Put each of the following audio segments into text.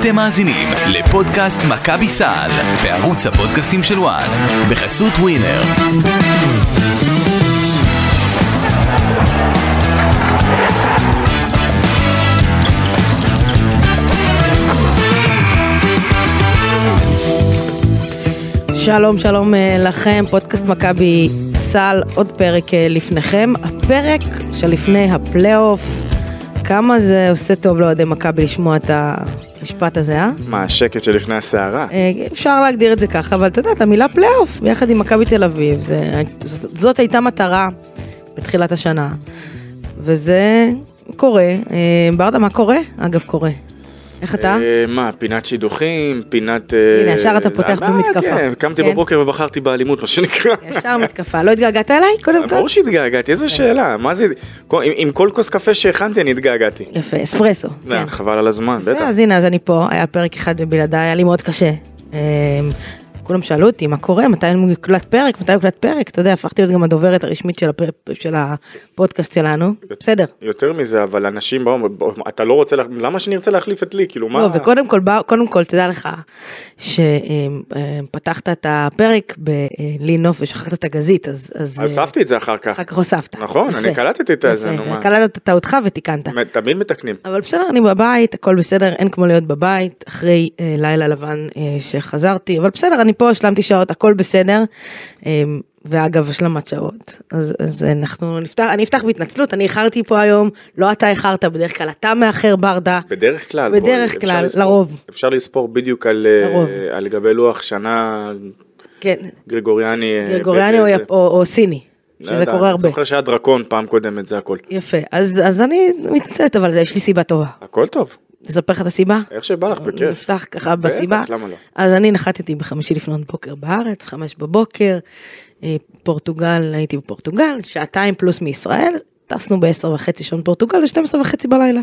אתם מאזינים לפודקאסט מכבי סל בערוץ הפודקאסטים של וואן בחסות ווינר. שלום שלום אה, לכם, פודקאסט מכבי סל, עוד פרק אה, לפניכם, הפרק שלפני הפלייאוף, כמה זה עושה טוב לאוהדי מכבי לשמוע את המשפט הזה, אה? מה, השקט שלפני הסערה? אה, אפשר להגדיר את זה ככה, אבל אתה יודע, את המילה פלייאוף, ביחד עם מכבי תל אביב, זה, זאת, זאת הייתה מטרה בתחילת השנה, וזה קורה. אה, ברדה, מה קורה? אגב, קורה. איך אתה? אה, מה, פינת שידוכים, פינת... הנה, ישר אתה פותח אה, במתקפה. כן, קמתי כן. בבוקר ובחרתי באלימות, מה שנקרא. ישר מתקפה, לא התגעגעת אליי? קודם כל? ברור שהתגעגעתי, איזו שאלה, מה זה, עם- כל כוס קפה שהכנתי אני התגעגעתי. יפה, אספרסו. כן. חבל על הזמן, בטח. אז הנה, אז אני פה, היה פרק אחד בלעדיי, היה לי מאוד קשה. כולם שאלו אותי מה קורה, מתי מוקלט פרק, מתי מוקלט פרק, אתה יודע, הפכתי להיות גם הדוברת הרשמית של, הפר... של הפודקאסט שלנו, בסדר. יותר מזה, אבל אנשים באו, אתה לא רוצה, לה- למה שאני ארצה להחליף את לי, כאילו מה? לא, וקודם כל, קודם כל, תדע לך, שפתחת את הפרק בלי נוף ושכחת את הגזית, אז... אז הוספתי את זה אחר כך. אחר כך הוספת. נכון, אני יפה. קלטתי את זה, נו מה. קלטת את טעותך ותיקנת. תמיד מתקנים. אבל בסדר, אני בבית, הכל בסדר, אין כמו להיות בבית, אחרי אה, לילה לבן אה, שחזרתי, אבל בסדר, אני פה, השלמתי שעות, הכל בסדר. אה, ואגב, השלמת שעות. אז, אז אנחנו נפתח, אני אפתח בהתנצלות, אני איחרתי פה היום, לא אתה איחרת, בדרך כלל אתה מאחר ברדה. בדרך כלל, בדרך אפשר כלל, לספור- לרוב. אפשר לספור בדיוק על, אה, לרוב. על גבי לוח שנה כן, גרגוריאני. אה, גרגוריאני או, או, או סיני, לא שזה יודע, קורה אני הרבה. זוכר שהיה דרקון פעם קודמת, זה הכל. יפה, אז, אז אני מתנצלת, אבל יש לי סיבה טובה. הכל טוב, לספר לך את הסיבה? איך שבא לך, בכיף. נפתח ככה בסיבה. למה לא? אז אני נחתתי בחמישי לפנות בוקר בארץ, חמש בבוקר, אה, פורטוגל, הייתי בפורטוגל, שעתיים פלוס מישראל, טסנו בעשר וחצי שעון פורטוגל, זה 12 וחצי בלילה.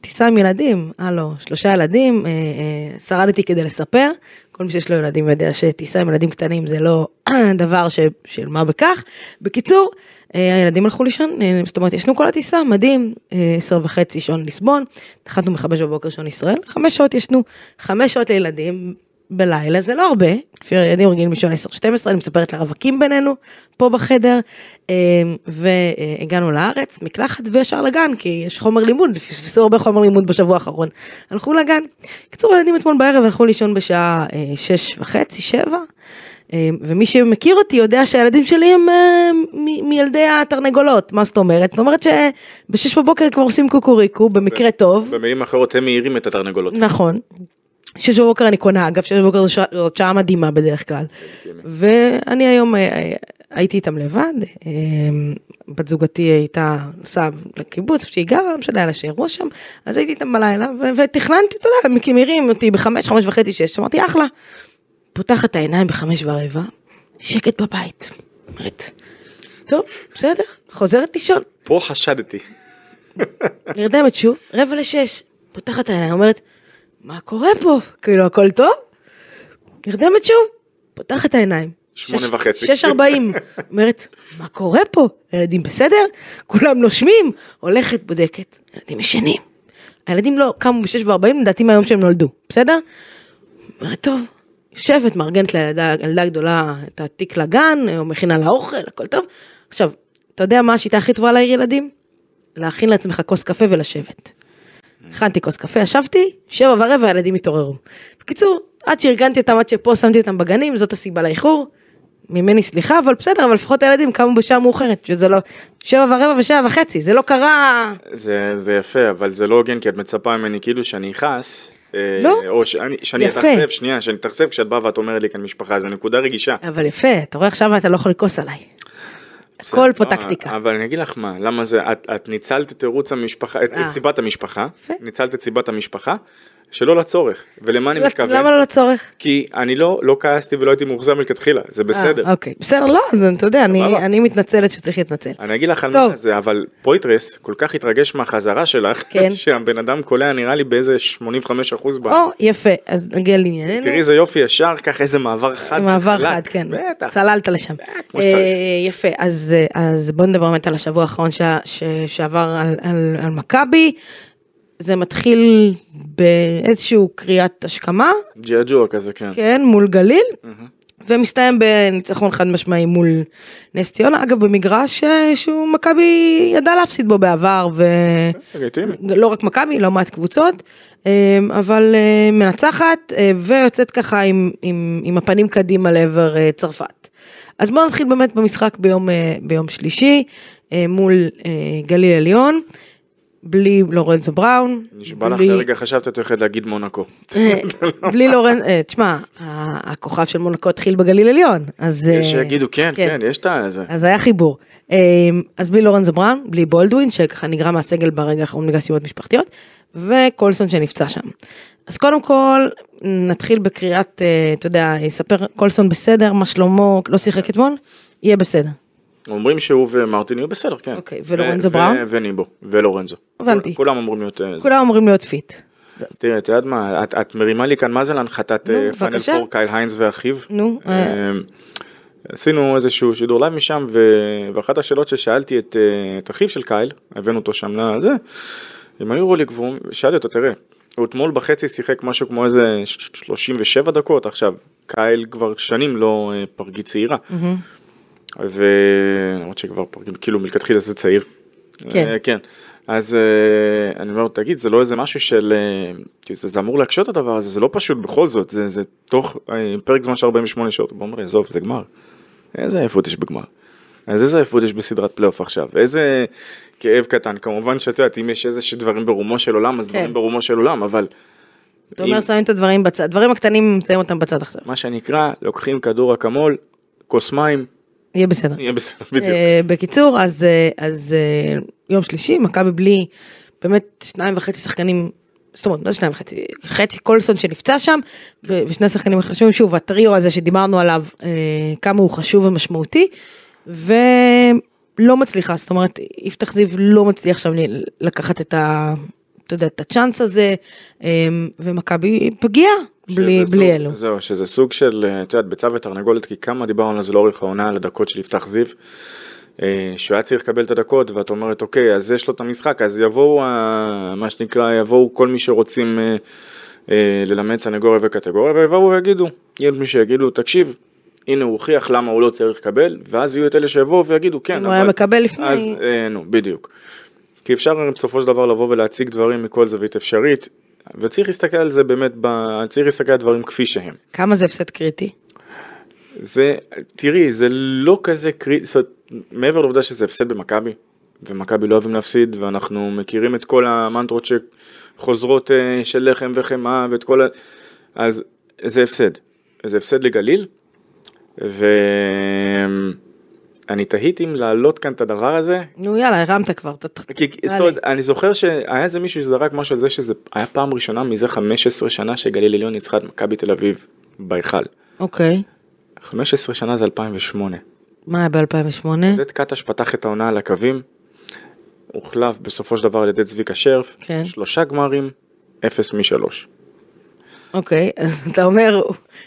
טיסה עם ילדים, הלו, שלושה ילדים, אה, אה, שרדתי כדי לספר, כל מי שיש לו ילדים יודע שטיסה עם ילדים קטנים זה לא דבר ש, של מה בכך. בקיצור, הילדים הלכו לישון, אה, זאת אומרת ישנו כל הטיסה, מדהים, אה, עשר וחצי שעון ליסבון, נחתנו מחמש בבוקר שעון ישראל, חמש שעות ישנו, חמש שעות לילדים, בלילה זה לא הרבה, לפי הילדים רגילים לישון 10-12, אני מספרת לרווקים בינינו, פה בחדר, אה, והגענו לארץ, מקלחת וישר לגן, כי יש חומר לימוד, פספסו הרבה חומר לימוד בשבוע האחרון, הלכו לגן. קיצור, הילדים אתמול בערב הלכו לישון בשעה אה, שש וחצי, שבע, אה, ומי שמכיר אותי יודע שהילדים שלי הם אה, מ- מילדי התרנגולות, מה זאת אומרת? זאת אומרת שבשש בבוקר כבר עושים קוקוריקו, במקרה טוב. במילים אחרות הם מעירים את התרנגולות. נכון. שש בבוקר אני קונה, אגב, שש בבוקר זאת שעה מדהימה בדרך כלל. ואני היום אה, אה, הייתי איתם לבד, אה, בת זוגתי הייתה נוסעה לקיבוץ, שהיא גרה, לא משנה, היה לה שאירוע שם, אז הייתי איתם בלילה, ותכננתי, אתה יודע, מכירים אותי בחמש, חמש וחצי, שש, אמרתי, אחלה. פותחת את העיניים בחמש ורבע, שקט בבית. אומרת, טוב, בסדר, חוזרת לישון. פה חשדתי. נרדמת שוב, רבע לשש, פותחת את העיניים, אומרת, מה קורה פה? כאילו, הכל טוב? נרדמת שוב, פותחת את העיניים. שמונה וחצי. שש ארבעים. אומרת, מה קורה פה? הילדים בסדר? כולם נושמים? הולכת, בודקת, ילדים ישנים. הילדים לא קמו בשש וארבעים, לדעתי מהיום שהם נולדו, בסדר? אומרת, טוב, יושבת, מארגנת לילדה ילדה גדולה את התיק לגן, או מכינה לה אוכל, הכל טוב. עכשיו, אתה יודע מה השיטה הכי טובה להעיר ילדים? להכין לעצמך כוס קפה ולשבת. הכנתי כוס קפה, ישבתי, שבע ורבע הילדים התעוררו. בקיצור, עד שארגנתי אותם, עד שפה שמתי אותם בגנים, זאת הסיבה לאיחור. ממני סליחה, אבל בסדר, אבל לפחות הילדים קמו בשעה מאוחרת, שזה לא, שבע ורבע ושבע וחצי, זה לא קרה, זה, זה יפה, אבל זה לא הוגן, כי את מצפה ממני כאילו שאני אכעס. אה, לא. או שאני, שאני. אתאכזב, שנייה, שאני אתאכזב כשאת באה ואת אומרת לי כאן משפחה, זו נקודה רגישה. אבל יפה, אתה רואה עכשיו אתה לא יכול לכעוס עליי. הכל פה בסדר, טקטיקה. אבל אני אגיד לך מה, למה זה, את, את ניצלת את תירוץ המשפחה, את, אה. את סיבת המשפחה. ניצלת את סיבת המשפחה, שלא לצורך. ולמה אני לא- מתכוון? למה לא לצורך? כי אני לא, לא כעסתי ולא הייתי מאוכזב מלכתחילה, זה בסדר. אה, אוקיי, בסדר, לא, אתה יודע, אני-. אני מתנצלת שצריך להתנצל. אני אגיד לך על. מה זה, אבל פויטרס כל כך התרגש מהחזרה שלך, כן. שהבן אדם קולע נראה לי באיזה 85% ב... או, יפה, אז נגיע לענייננו. תראי איזה יופי ישר, ככה איזה מעבר חד מעבר. חד, כן. בטח. צללת לשם. כמו שצריך. אה, יפה, אז, אה, אז בוא נדבר באמת על השבוע האחרון ש, ש, שעבר על, על, על מכבי. זה מתחיל באיזשהו קריאת השכמה, ג'עג'וע כזה, כן. כן, מול גליל, ומסתיים בניצחון חד משמעי מול נס ציונה, אגב במגרש אה, שהוא מכבי ידע להפסיד בו בעבר. ולא רק מכבי, לא מעט קבוצות, אה, אבל אה, מנצחת אה, ויוצאת ככה עם, עם, עם הפנים קדימה לעבר אה, צרפת. אז בואו נתחיל באמת במשחק ביום, אה, ביום שלישי אה, מול אה, גליל עליון, בלי לורנזו בראון, נשבע לך לרגע חשבת את הולכת להגיד מונקו. אה, בלי לורן, אה, תשמע, הכוכב של מונקו התחיל בגליל עליון, אז... יש אה, שיגידו כן, כן, יש את זה. אז היה חיבור. אה, אז בלי לורנזו בראון, בלי בולדווין, שככה נגרע מהסגל ברגע האחרון בגלל סיבות משפחתיות, וקולסון שנפצע שם. אז קודם כל, נתחיל בקריאת, אתה יודע, יספר קולסון בסדר, מה שלמה, לא שיחק אתמול? יהיה בסדר. אומרים שהוא ומרטין יהיו בסדר, כן. אוקיי, ולורנזו ו- בראון? וניבו, ולורנזו. הבנתי. כול- כולם אמורים להיות... אה. כולם אמורים להיות fit. תראה, את יודעת מה, את- את מרימה לי כאן מה זה להנחתה נו, אה. פור קייל היינס ואחיו. נו, אה. עשינו איזשהו שידור לייב משם, ו- ואחת השאלות ששאלתי את את אחיו של קייל, הבאנו אותו שם לזה, עם היורוליג, ושאלתי אותו, תראה, הוא אתמול בחצי שיחק משהו כמו איזה ש- 37 דקות, עכשיו, קייל כבר שנים לא פרגית צעירה. ולמרות שכבר כאילו מלכתחילה זה צעיר. כן. אה, כן. אז אה, אני אומר, תגיד, זה לא איזה משהו של... אה, זה, זה אמור להקשות הדבר הזה, זה לא פשוט בכל זאת, זה, זה תוך פרק זמן של 48 שעות. בוא נראה, עזוב, זה גמר. איזה עייפות יש בגמר. אז איזה עייפות יש בסדרת פלייאוף עכשיו, איזה כאב קטן. כמובן שאת יודעת, אם יש איזה שדברים ברומו של עולם, אז כן. דברים ברומו של עולם, אבל... אתה אומר שמים את הדברים בצד, הדברים הקטנים שמים אותם בצד עכשיו. מה שנקרא, לוקחים כדור אקמול, כוס מים, יהיה בסדר. יהיה בסדר, בדיוק. אה, בקיצור, אז, אה, אז אה, יום שלישי, מכבי בלי באמת שניים וחצי שחקנים, זאת אומרת, מה זה שניים וחצי? חצי קולסון שנפצע שם, ושני שחקנים חשובים, שוב, הטריו הזה שדיברנו עליו, כמה הוא חשוב ומשמעותי, ולא מצליחה, זאת אומרת, יפתח זיו לא מצליח שם לקחת את ה... אתה יודע, את הצ'אנס הזה, ומכבי פגיעה, בלי, בלי סוג- אלו. זהו, שזה סוג של, אה, את יודעת, ביצה ותרנגולת, כי כמה דיברנו על זה לאורך העונה, על הדקות של יפתח זיו, אה, שהוא היה צריך לקבל את הדקות, ואת אומרת, אוקיי, אז יש לו את המשחק, אז יבואו, מה שנקרא, יבואו כל מי שרוצים אה, ללמד סנגוריה וקטגוריה, ויבואו ויגידו, יהיה מי שיגידו, תקשיב, הנה הוא הוכיח למה הוא לא צריך לקבל, ואז יהיו את אלה שיבואו ויגידו, כן, הוא היה מקבל לפני. אז, אה, נו, בדיוק. כי אפשר בסופו של דבר לבוא ולהציג דברים מכל זווית אפשרית, וצריך להסתכל על זה באמת, ב... צריך להסתכל על דברים כפי שהם. כמה זה הפסד קריטי? זה, תראי, זה לא כזה קריטי, זאת אומרת, מעבר לעובדה שזה הפסד במכבי, ומכבי לא אוהבים להפסיד, ואנחנו מכירים את כל המנטרות שחוזרות אה, של לחם וחמאה, ואת כל ה... אז זה הפסד. זה הפסד לגליל, ואני תהיתי אם להעלות כאן את הדבר הזה, נו יאללה, הרמת כבר. כי זאת אומרת, אני זוכר שהיה איזה מישהו שזרק משהו על זה שזה היה פעם ראשונה מזה 15 שנה שגליל עליון ניצחה את מכבי תל אביב בהיכל. אוקיי. 15 שנה זה 2008. מה היה ב-2008? עודד קטש פתח את העונה על הקווים, הוחלף בסופו של דבר על ידי צביקה שרף, כן. שלושה גמרים, אפס משלוש. אוקיי, אז אתה אומר,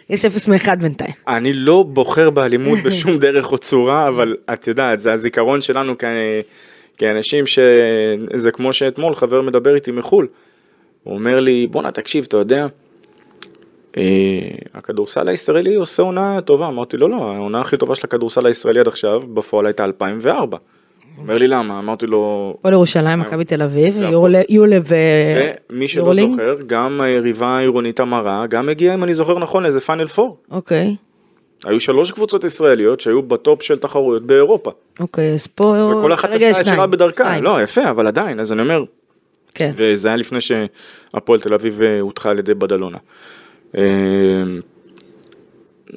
יש אפס מאחד בינתיים. אני לא בוחר באלימות בשום דרך או צורה, אבל את יודעת, זה הזיכרון שלנו כ... כאנשים שזה כמו שאתמול חבר מדבר איתי מחו"ל. הוא אומר לי, בואנה תקשיב, אתה יודע, אה, הכדורסל הישראלי עושה עונה טובה. אמרתי לו, לא, העונה הכי טובה של הכדורסל הישראלי עד עכשיו, בפועל הייתה 2004. אומר לי למה? אמרתי לו, הפועל ירושלים, מכבי תל אביב. יורל- יולב ומי שלא? זוכר, גם היריבה העירונית המרה, גם הגיעה, אם אני זוכר נכון, לאיזה פאנל פור. אוקיי, היו שלוש קבוצות ישראליות שהיו בטופ של תחרויות באירופה. אוקיי, אז פה וכל אחת עשתה את שלה. בדרכה. לא, יפה, אבל עדיין, אז אני אומר, כן. וזה היה לפני שהפועל תל אביב אה, הודחה על ידי בדלונה.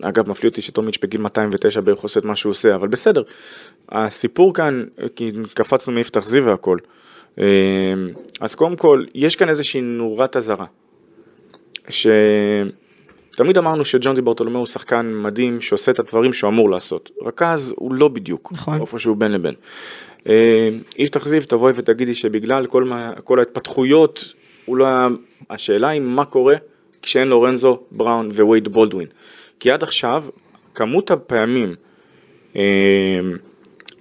אה, אגב, מפליא אותי שטומיץ' בגיל 209 בערך עושה את מה שהוא עושה, אבל בסדר. הסיפור כאן, כי קפצנו מיפתח זיו והכל. אה, אז קודם כל, יש כאן איזושהי נורת אזהרה. שתמיד אמרנו שג'ון די ברטולומיאו הוא שחקן מדהים שעושה את הדברים שהוא אמור לעשות. רכז הוא לא בדיוק, נכון. איפה שהוא בין לבין. אה, יפתח זיו תבואי ותגידי שבגלל כל, מה, כל ההתפתחויות, הוא לא היה... השאלה היא מה קורה כשאין לורנזו, בראון ווייד בולדווין. כי עד עכשיו, כמות הפעמים, אה,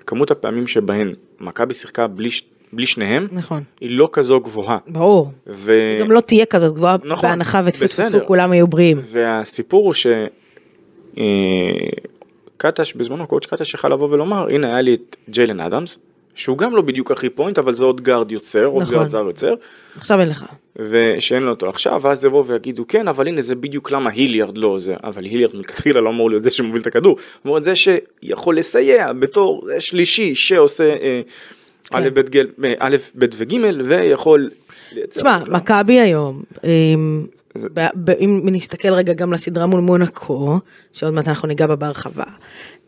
כמות הפעמים שבהן מכבי שיחקה בלי בלי שניהם, נכון, היא לא כזו גבוהה. ברור. ו... גם לא תהיה כזאת גבוהה, נכון, בהנחה ותפספסו. כולם היו בריאים. והסיפור הוא ש... אה, קטש בזמנו, coach קטש יכל לבוא ולומר, הנה היה לי את ג'יילן אדמס, שהוא גם לא בדיוק הכי point, אבל זה עוד גארד יוצר, עוד נכון. גארד זר יוצר, עכשיו אין לך. ושאין לו אותו עכשיו, ואז יבואו ויגידו כן, אבל הנה זה בדיוק למה היליארד לא זה, אבל היליארד מלכתחילה לא אמור להיות זה שמוביל את הכדור, אמור להיות זה שיכול לסייע בתור שלישי שעושה אה, כן. א', ב', ג', אה, א', ב' וג' ויכול. תשמע. מכבי היום, אם, נסתכל רגע גם לסדרה מול מונקו, שעוד מעט אנחנו ניגע בה בהרחבה,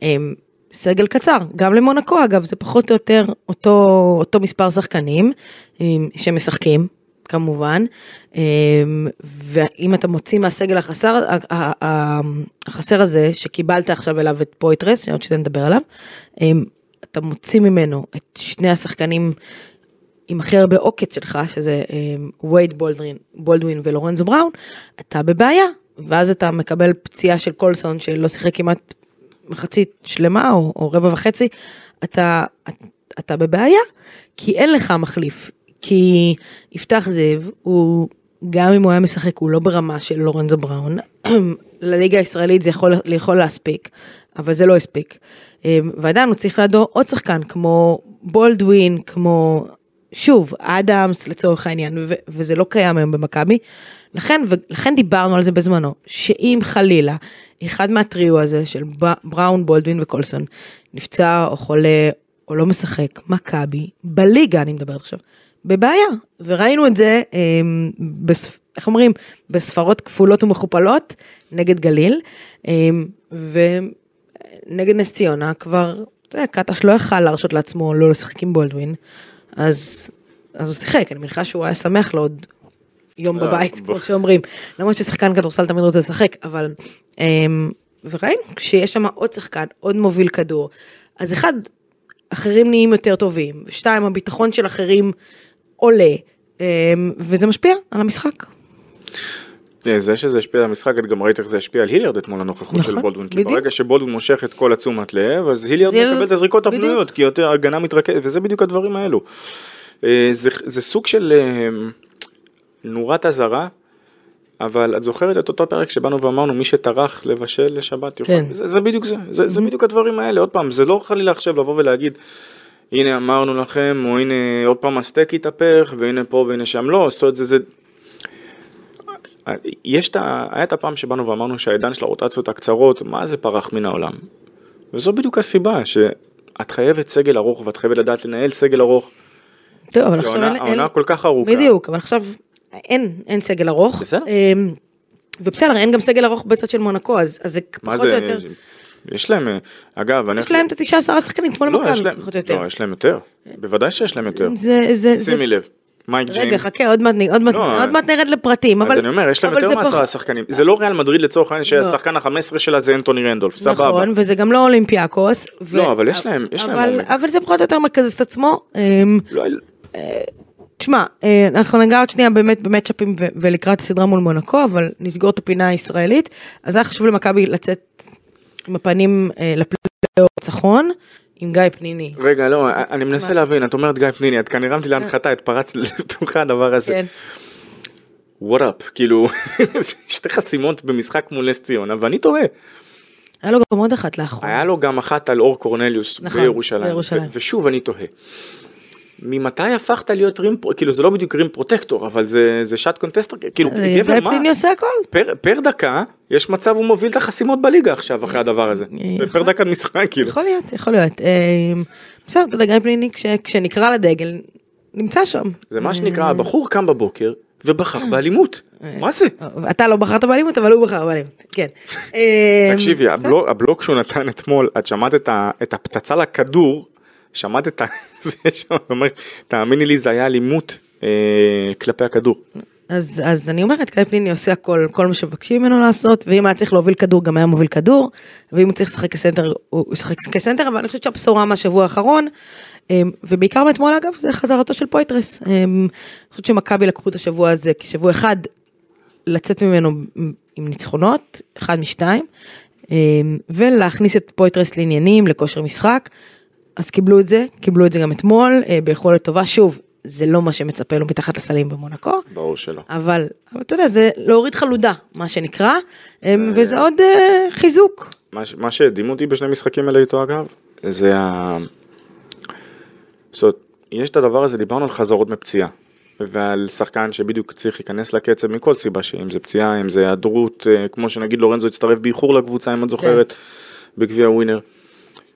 אם, סגל קצר, גם למונקו אגב, זה פחות או יותר אותו, אותו מספר שחקנים שמשחקים. כמובן, אם, ואם אתה מוציא מהסגל החסר, החסר הזה שקיבלת עכשיו אליו את פויטרס, שעוד שניה נדבר עליו, אם, אתה מוציא ממנו את שני השחקנים עם הכי הרבה עוקץ שלך, שזה אה, וייד בולדווין, בולדווין ולורנזו בראון, אתה בבעיה. ואז אתה מקבל פציעה של קולסון שלא שיחק כמעט מחצית שלמה או, או רבע וחצי, אתה, אתה בבעיה, כי אין לך מחליף. כי יפתח זיו, הוא, גם אם הוא היה משחק, הוא לא ברמה של לורנזו בראון. לליגה הישראלית זה יכול, יכול להספיק, אבל זה לא הספיק. אה, ועדיין הוא צריך לידו עוד שחקן כמו בולדווין, כמו שוב, אדמס לצורך העניין, ו- וזה לא קיים היום במכבי. לכן, ולכן דיברנו על זה בזמנו, שאם חלילה אחד מהטריו הזה של בראון, בולדווין וקולסון נפצע או חולה או לא משחק, מכבי, בליגה אני מדברת עכשיו, בבעיה. וראינו את זה, אמ, בספ... איך אומרים, בספרות כפולות ומכופלות נגד גליל, אמ, ונגד נס ציונה כבר, אתה יודע, קטש לא יכל להרשות לעצמו לא לשחק עם בולדווין. אז, אז הוא שיחק, אני מניחה שהוא היה שמח לעוד יום בבית, כמו שאומרים. למרות ששחקן כדורסל תמיד רוצה לשחק, אבל... אמ, וראינו, כשיש שם עוד שחקן, עוד מוביל כדור, אז אחד, אחרים נהיים יותר טובים, ושתיים, הביטחון של אחרים עולה, אמ, וזה משפיע על המשחק. אה, זה שזה השפיע על המשחק, את גם ראית איך זה השפיע על היליארד אתמול הנוכחות נכון, של בולדווין, כי בדיוק. ברגע שבולדווין מושך את כל התשומת לב, אז היליארד מקבל את הזריקות. הפנויות, כי יותר הגנה מתרכזת, וזה בדיוק הדברים האלו. אה, זה, זה סוג של אה, נורת אזהרה, אבל את זוכרת את אותו פרק שבאנו ואמרנו מי שטרח לבשל לשבת יוכל, כן. זה, זה בדיוק זה, זה, זה בדיוק הדברים האלה, עוד פעם, זה לא חלילה עכשיו לבוא ולהגיד, הנה אמרנו לכם, או הנה עוד פעם הסטייק התהפך, והנה פה והנה שם, לא, זאת אומרת, זה, זה, יש את ה... היה את הפעם שבאנו ואמרנו שהעידן של הרוטציות הקצרות, מה זה פרח מן העולם? וזו בדיוק הסיבה, שאת חייבת סגל ארוך ואת חייבת לדעת לנהל סגל ארוך. טוב, אבל עכשיו אין... העונה כל כך ארוכה. בדיוק, אבל עכשיו אין, אין סגל ארוך. בסדר. אמ, ובסדר, אין גם סגל ארוך בצד של מונקו, אז, אז זה פחות זה, או יותר... יש להם, אה, אגב, אני... יש להם את התשעה עשרה שחקנים כמו לא, למכבי, פחות או יותר. לא, יש להם יותר, בוודאי שיש להם יותר. זה, שימי לב, מייק רגע, ג'יימס, חכה, עוד מעט, עוד מעט, לא, עוד מעט נרד לפרטים, אבל... אז אני אומר, יש להם אבל יותר מעשרה פחות- שחקנים, זה לא ריאל מדריד לצורך העניין שהשחקן ה-15 שלה זה אנטוני רנדולף, סבבה. נכון, וזה גם לא אולימפיאקוס. ו- לא, אבל יש להם- יש להם אבל-. אבל זה פחות או יותר מקזז את עצמו. אמ, לא, תשמע, אה, אנחנו ניגע עוד שנייה באמת במצ'אפים ולקראת הסדרה מול מונקו, אבל נסגור את הפינה הישראלית. אז היה חשוב למכבי לצאת עם הפנים אה, לפלייאוף ניצחון, עם גיא פניני. רגע, לא, אני מנסה להבין, את אומרת גיא פניני, את כאן הרמת לי להנחתה, התפרצת לתוכה הדבר הזה. כן. what up, כאילו, שתי חסימות במשחק מול נס ציונה, ואני טועה. היה לו גם עוד אחת לאחרונה. היה לו גם אחת על אור קורנליוס נכון, בירושלים, בירושלים. ו- ושוב אני תוהה. ממתי הפכת להיות rim, pro- כאילו זה לא בדיוק rim protector, אבל זה, זה shot contester, כאילו אה, גבר מה, פניני עושה הכל. פר, פר דקה יש מצב הוא מוביל את החסימות בליגה עכשיו אחרי הדבר הזה, יכול. פר דקת משחק כאילו. יכול להיות, יכול להיות. אה, בסדר, אתה יודע, גיא פניני, כש- כשנקרא לדגל, נמצא שם. זה מה אה. שנקרא, הבחור קם בבוקר ובחר באלימות, מה זה? אתה לא בחרת באלימות, אבל הוא בחר באלימות, כן. אה, תקשיבי. הבלוק, שהוא נתן אתמול, את שמעת את הפצצה לכדור, שמעת את. זה שם, אומרת, תאמיני לי, זה היה אלימות אה, כלפי הכדור. אז, אז אני אומרת, גיא פניני עושה הכל, כל מה שמבקשים ממנו לעשות, ואם היה צריך להוביל כדור, גם היה מוביל כדור, ואם הוא צריך לשחק כסנטר, הוא ישחק כסנטר, אבל אני חושבת שהבשורה מהשבוע האחרון, אמ, ובעיקר מאתמול אגב, זה חזרתו של פויתרס. אמ, אני חושבת שמכבי לקחו את השבוע הזה כשבוע אחד, לצאת ממנו עם ניצחונות, אחד משתיים, אמ, ולהכניס את פויתרס לעניינים, לכושר משחק. אז קיבלו את זה, קיבלו את זה גם אתמול, אה, ביכולת טובה. שוב, זה לא מה שמצפה לו מתחת לסלים במונקו, ברור שלא. אבל, אבל אתה יודע, זה להוריד חלודה, מה שנקרא, אה, וזה עוד אה, חיזוק. מה, מה שהדהים אותי בשני משחקים האלה איתו אגב, זה ה... זאת אומרת, יש את הדבר הזה, דיברנו על חזרות מפציעה. ועל שחקן שבדיוק צריך להיכנס לקצב מכל סיבה שהיא, אם זה פציעה, אם זה היעדרות, אה, כמו שנגיד לורנזו הצטרף באיחור לקבוצה, אם את זוכרת, בגביע ווינר.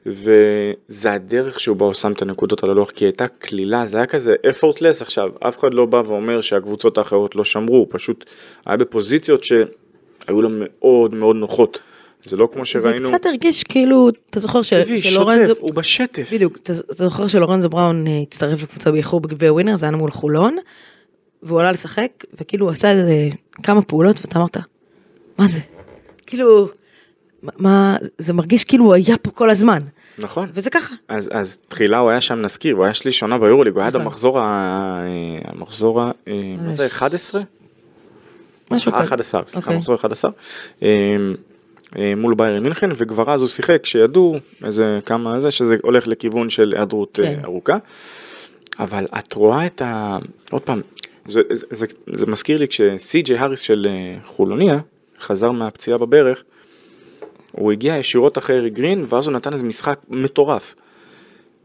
וזה הדרך שהוא בא הוא שם את הנקודות על הלוח, כי הייתה קלילה, זה היה כזה effortless עכשיו, אף אחד לא בא ואומר שהקבוצות האחרות לא שמרו, פשוט היה בפוזיציות שהיו לו מאוד מאוד נוחות. זה לא כמו זה שראינו, קצת הרגיש כאילו, אתה זוכר ש- טבעי, שלורנזו, שוטף, הוא בשטף. בדיוק, אתה אתה זוכר שלורנזו בראון אה, הצטרף לקבוצה באיחור בגביע ווינר, זה היה מול חולון, והוא עלה לשחק, וכאילו הוא עשה איזה כמה פעולות, ואתה אמרת, מה זה? כאילו, מה- זה מרגיש כאילו הוא היה פה כל הזמן, נכון. וזה ככה. אז, אז תחילה הוא היה שם נזכיר, הוא היה שליש עונה ביורוליג, הוא היה עד נכון. המחזור, ה... אה, המחזור, ה... אה, מה זה, 11? משהו אה, כזה. 11, סליחה, אוקיי. מחזור 11. אה, אה, מול ביירן מינכן, וכבר אז הוא שיחק, שידעו איזה כמה זה, שזה הולך לכיוון של היעדרות כן. ארוכה. אבל את רואה את ה... עוד פעם, זה, זה, זה, זה מזכיר לי כשסי.ג'יי האריס של חולוניה חזר מהפציעה בברך, הוא הגיע ישירות אחרי ארי גרין, ואז הוא נתן איזה משחק מטורף.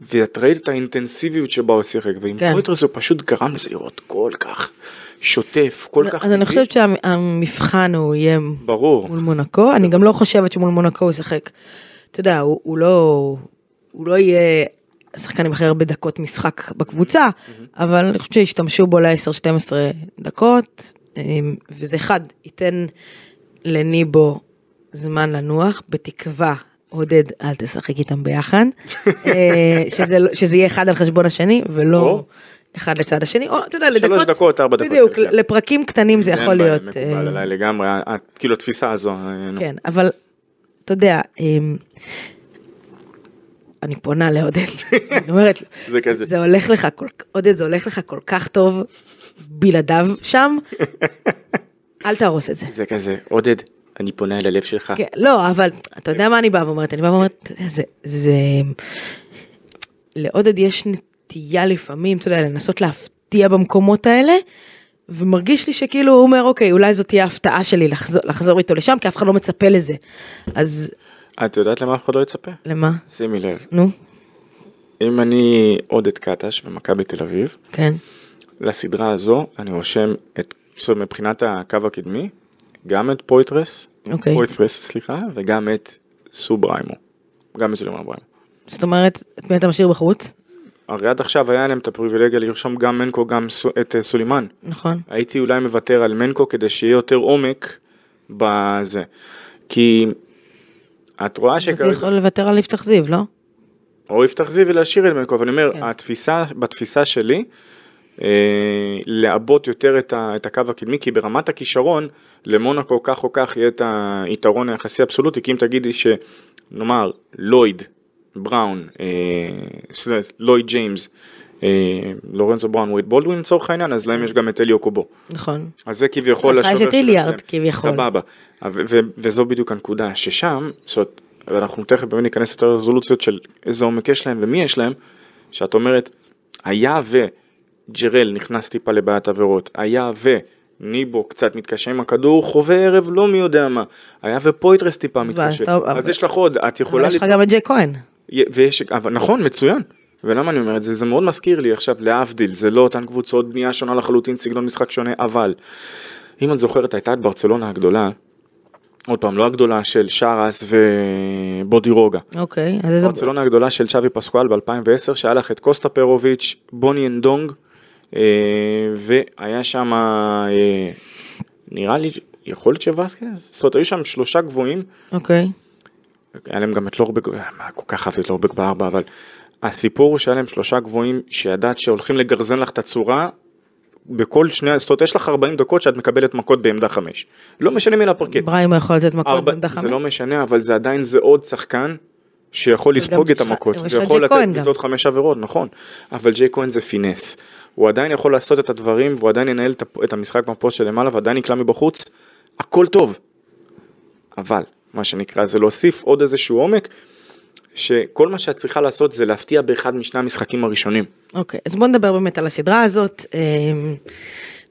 ואת ראית את האינטנסיביות שבה הוא שיחק, ועם כן. פויטרס הוא פשוט גרם לזה לראות כל כך שוטף, כל כך... אז אני. חושבת שהמבחן הוא יהיה ברור. מול מונקו, אני גם לא חושבת שמול מונקו הוא ישחק. אתה יודע, הוא, הוא לא, הוא לא יהיה שחקן עם הכי הרבה דקות משחק בקבוצה, אבל אני חושבת שישתמשו בו ל-10-12 דקות, אמ, וזה אחד, ייתן לניבו זמן לנוח, בתקווה. עודד, אל תשחק איתם ביחד, אה, שזה, לא- שזה יהיה אחד על חשבון השני ולא או. אחד לצד השני, או אתה יודע, שלוש לדקות, דקות, ארבע דקות, בדיוק, כן. לפרקים קטנים זה יכול להיות, מקובל אה, עליי לגמרי, ה- ה- כאילו התפיסה הזו. אה. כן, אבל אתה יודע, אמ, אני פונה לעודד, אני אומרת, זה כזה. זה הולך לך, כל, עודד, זה הולך לך כל כך טוב בלעדיו שם, אל תהרוס את זה. זה כזה, עודד, אני פונה אל הלב שלך. כן, לא, אבל אתה יודע מה אני באה ואומרת, אני באה ואומרת, זה, זה, לעודד יש נטייה לפעמים, אתה יודע, לנסות להפתיע במקומות האלה, ומרגיש לי שכאילו הוא אומר, אוקיי, אולי זאת תהיה ההפתעה שלי לחזור, לחזור איתו לשם, כי אף אחד לא מצפה לזה. אז את יודעת למה אף אחד לא יצפה? למה? שימי לב, נו, אם אני עודד קטש ומכבי תל אביב, כן. לסדרה הזו אני רושם את, זאת אומרת, מבחינת הקו הקדמי, גם את פויתרס, אוקיי. פויתרס, סליחה, וגם את סובריימו. גם את סולימן בריימו. זאת אומרת, את מי אתה משאיר בחוץ? הרי עד עכשיו היה להם את הפריבילגיה לרשום גם מנקו, גם סו- את אה, סולימן. נכון. הייתי אולי מוותר על מנקו כדי שיהיה יותר עומק בזה. כי את רואה אתה שכרגע, יכול לוותר על יפתח זיו, לא? או יפתח זיו ולהשאיר את מנקו, אבל אני אומר, כן. התפיסה, בתפיסה שלי, אה, לעבות יותר את, ה, את הקו הקדמי, כי ברמת הכישרון, למונקו כך או כך יהיה את היתרון היחסי אבסולוטי, כי אם תגידי שנאמר לויד, בראון, אה, סלס, לויד ג'יימס, אה, לורנזו בראון, ווייד בולדווין לצורך העניין, אז להם יש גם את אליו קובו. נכון. אז זה כביכול לך יש השובר את איליארד. כביכול. סבבה. ו- ו- וזו בדיוק הנקודה, ששם, זאת אומרת, ואנחנו תכף באמת ניכנס יותר לרזולוציות של איזה עומק יש להם ומי יש להם, שאת אומרת, היה וג'רל נכנס טיפה לבעיית עבירות, היה וניבו קצת מתקשה עם הכדור, חווה ערב לא מי יודע מה, היה ופויתרס טיפה מתקשה, אז יש לך עוד, את אבל יכולה יש לך גם את ג'יי כהן. ויש, אבל נכון, מצוין. ולמה אני אומר את זה? זה מאוד מזכיר לי עכשיו, להבדיל, זה לא אותן קבוצות, בנייה שונה לחלוטין, סגנון משחק שונה, אבל אם את זוכרת, הייתה את ברצלונה הגדולה, עוד פעם, לא הגדולה של שאראס ובודירוגה. אוקיי, אז איזה... ברצלונה הגדולה של צ'אבי פסקואל ב-2010, שהיה לך את קוסטה פרוביץ', בוני נדונג, והיה שם, אה, נראה לי, יכול להיות שווסקז? זאת אומרת, היו שם שלושה גבוהים, אוקיי. היה להם גם את לורבק, אה, מה, כל כך אהבתי את לורבק בארבע, אבל הסיפור הוא שהיה להם שלושה גבוהים שידעת שהולכים לגרזן לך את הצורה בכל שני, זאת אומרת יש לך 40 דקות שאת מקבלת מכות בעמדה חמש. לא משנה מי לפרקט. בריימו יכול לתת מכות ארבע- בעמדה זה חמש. לא משנה, אבל זה עדיין זה עוד שחקן שיכול לספוג את המכות, ויכול לתת. בזאת חמש עבירות, נכון, אבל ג'יי כהן זה פינס. הוא עדיין יכול לעשות את הדברים, והוא עדיין ינהל את המשחק בפוסט שלמעלה, ועדיין נקלע מבחוץ, הכל טוב. אבל, מה שנקרא, זה להוסיף עוד איזשהו עומק, שכל מה שאת צריכה לעשות זה להפתיע באחד משני המשחקים הראשונים. אוקיי, אז בוא נדבר באמת על הסדרה הזאת.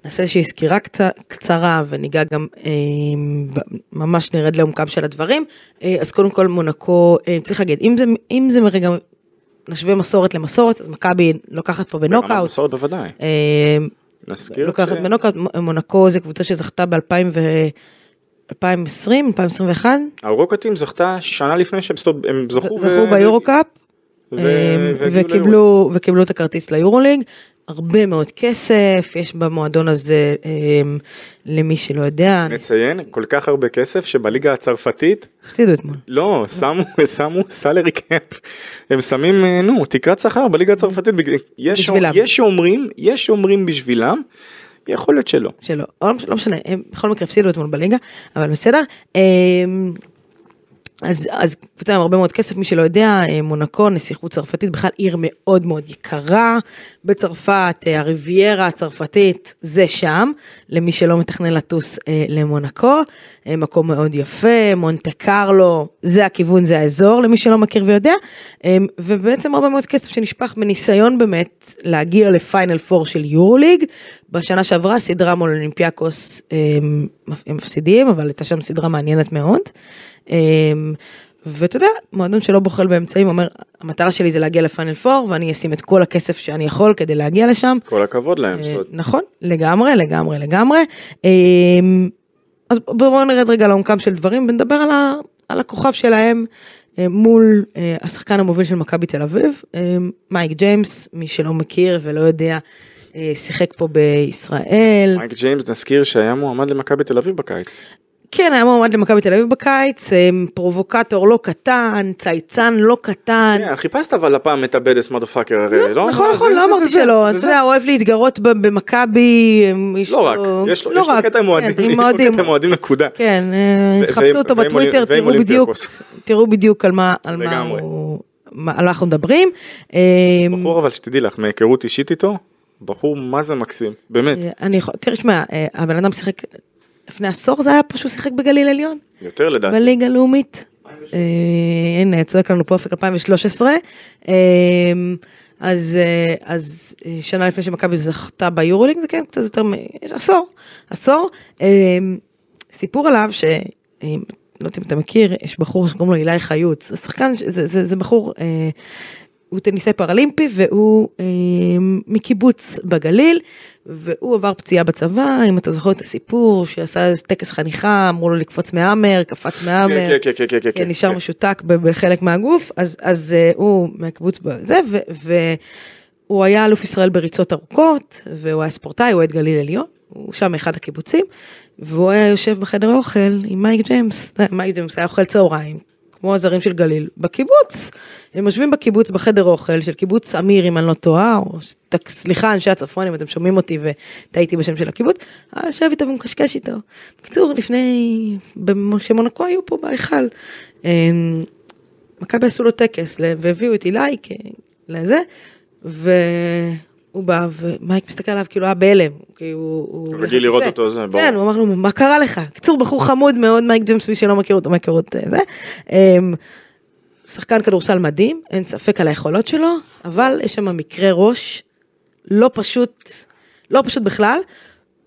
נעשה איזושהי סקירה קצ- קצרה וניגע גם ב- ממש נרד לעומקם של הדברים. אה, אז קודם כל מונקו, אה, צריך להגיד, אם זה, אם זה רגע נשווה מסורת למסורת, אז מכבי לוקחת פה בנוקאוט. מסורת בוודאי. אמ, נזכיר לוקחת ש- בנוקאוט, מונקו זה קבוצה שזכתה ב-2020, 2021, הרוקטים זכתה שנה לפני שהם זכו. זכו. ו- והגיעו וקיבלו, וקיבלו את הכרטיס ליורוליג, הרבה מאוד כסף, יש במועדון הזה, אמ, למי שלא יודע, נציין כל כך הרבה כסף שבליגה הצרפתית הפסידו אתמול. לא שמו שמו סלרי קאפ הם שמים אה, נו תקרת שכר בליגה הצרפתית יש. יש שאומרים יש שאומרים בשבילם יכול להיות שלא. שלא, לא, לא משנה, הם בכל מקרה הפסידו אתמול בליגה, אבל בסדר. אז, אז קבוצה עם הרבה מאוד כסף, מי שלא יודע, אה, מונקו, נסיכות צרפתית, בכלל עיר מאוד מאוד יקרה. בצרפת, אה, הריביירה הצרפתית זה שם, למי שלא מתכנן לטוס אה, למונקו, אה, מקום מאוד יפה, מונטה קרלו, זה הכיוון, זה האזור, למי שלא מכיר ויודע, אה, ובעצם הרבה מאוד כסף שנשפך בניסיון באמת להגיע לפיינל פור של יורוליג, בשנה שעברה סדרה מול אולימפיאקוס הם, הם מפסידים, אבל הייתה שם סדרה מעניינת מאוד. אמ, ואתה יודע, מועדון שלא בוחל באמצעים אומר, המטרה שלי זה להגיע לפיינל פור ואני אשים את כל הכסף שאני יכול כדי להגיע לשם. כל הכבוד להם. אה, זאת נכון, לגמרי, לגמרי, לגמרי. אמ, אז בואו נרד רגע לעומקם של דברים ונדבר על, ה, על הכוכב שלהם אה, מול אה, השחקן המוביל של מכבי תל אביב, אה, מייק ג'יימס, מי שלא מכיר ולא יודע, שיחק פה בישראל. מייק ג'יימס נזכיר שהיה מועמד למכבי תל אביב בקיץ. כן, היה מועמד למכבי תל אביב בקיץ, אה, פרובוקטור לא קטן, צייצן לא קטן. כן, חיפשת אבל הפעם את ה badass motherfucker הרי לא? נכון, זה- נכון, לא אמרתי שלא, אתה יודע, אוהב להתגרות במכבי. אה, לא רק, יש לו לא קטע עם אוהדים, נקודה. כן, אה, ו- תחפשו ועם- אותו בטוויטר, תראו בדיוק, על מה על אנחנו מדברים. אה, בחור אבל שתדעי לך מהיכרות אישית איתו בחור מה זה מקסים באמת אה, אני יכול, תראה, שמע, אה, הבן אדם שיחק, לפני עשור זה היה פשוט שיחק בגליל עליון. יותר לדעתי. בליגה הלאומית. אה, הנה, צועק לנו פה אופק 2013. אה, אז, אה, אז שנה לפני שמכבי זכתה ביורוליג, זה כן, קצת יותר, מ- עשור, עשור. סיפור עליו, ש... לא יודעת אם אתה מכיר, יש בחור שקוראים לו אילי חיות, זה שחקן, זה, זה, זה בחור, אה, הוא טניסאי פראלימפי והוא אה, מקיבוץ בגליל, והוא עבר פציעה בצבא, אם אתה זוכר את הסיפור, שעשה טקס חניכה, אמרו לו לקפוץ מהאמר, קפץ מהאמר, כן, כן, כן, כן, כן, כן, כן, נשאר כן. משותק בחלק מהגוף, אז, אז אה, הוא מהקיבוץ בזה, ו- והוא היה אלוף ישראל בריצות ארוכות, והוא היה ספורטאי, הוא אוהד גליל עליון, הוא שם מאחד הקיבוצים, והוא היה יושב בחדר אוכל עם מייק ג'יימס, מייק ג'יימס היה אוכל צהריים, כמו הזרים של גליל, בקיבוץ. הם יושבים בקיבוץ בחדר אוכל של קיבוץ אמיר אם אני לא טועה, או ת- סליחה אנשי הצפון אם אתם שומעים אותי וטעיתי בשם של הקיבוץ, היה יושב איתו ומקשקש איתו. בקיצור לפני, כשמונקו היו פה בהיכל, אמ, מכבי עשו לו טקס והביאו את אילי לזה, והוא בא ומייק מסתכל עליו כאילו היה בהלם, כי הוא... הוא הולך רגיל לראות. אותו, זה ברור. כן, הוא אמר לו מה קרה לך? קיצור בחור חמוד מאוד מייק ג'יימס מי שלא מכיר אותו מהיכרות אה, זה. אמ, שחקן כדורסל מדהים, אין ספק על היכולות שלו, אבל יש שם מקרה ראש לא פשוט, לא פשוט בכלל,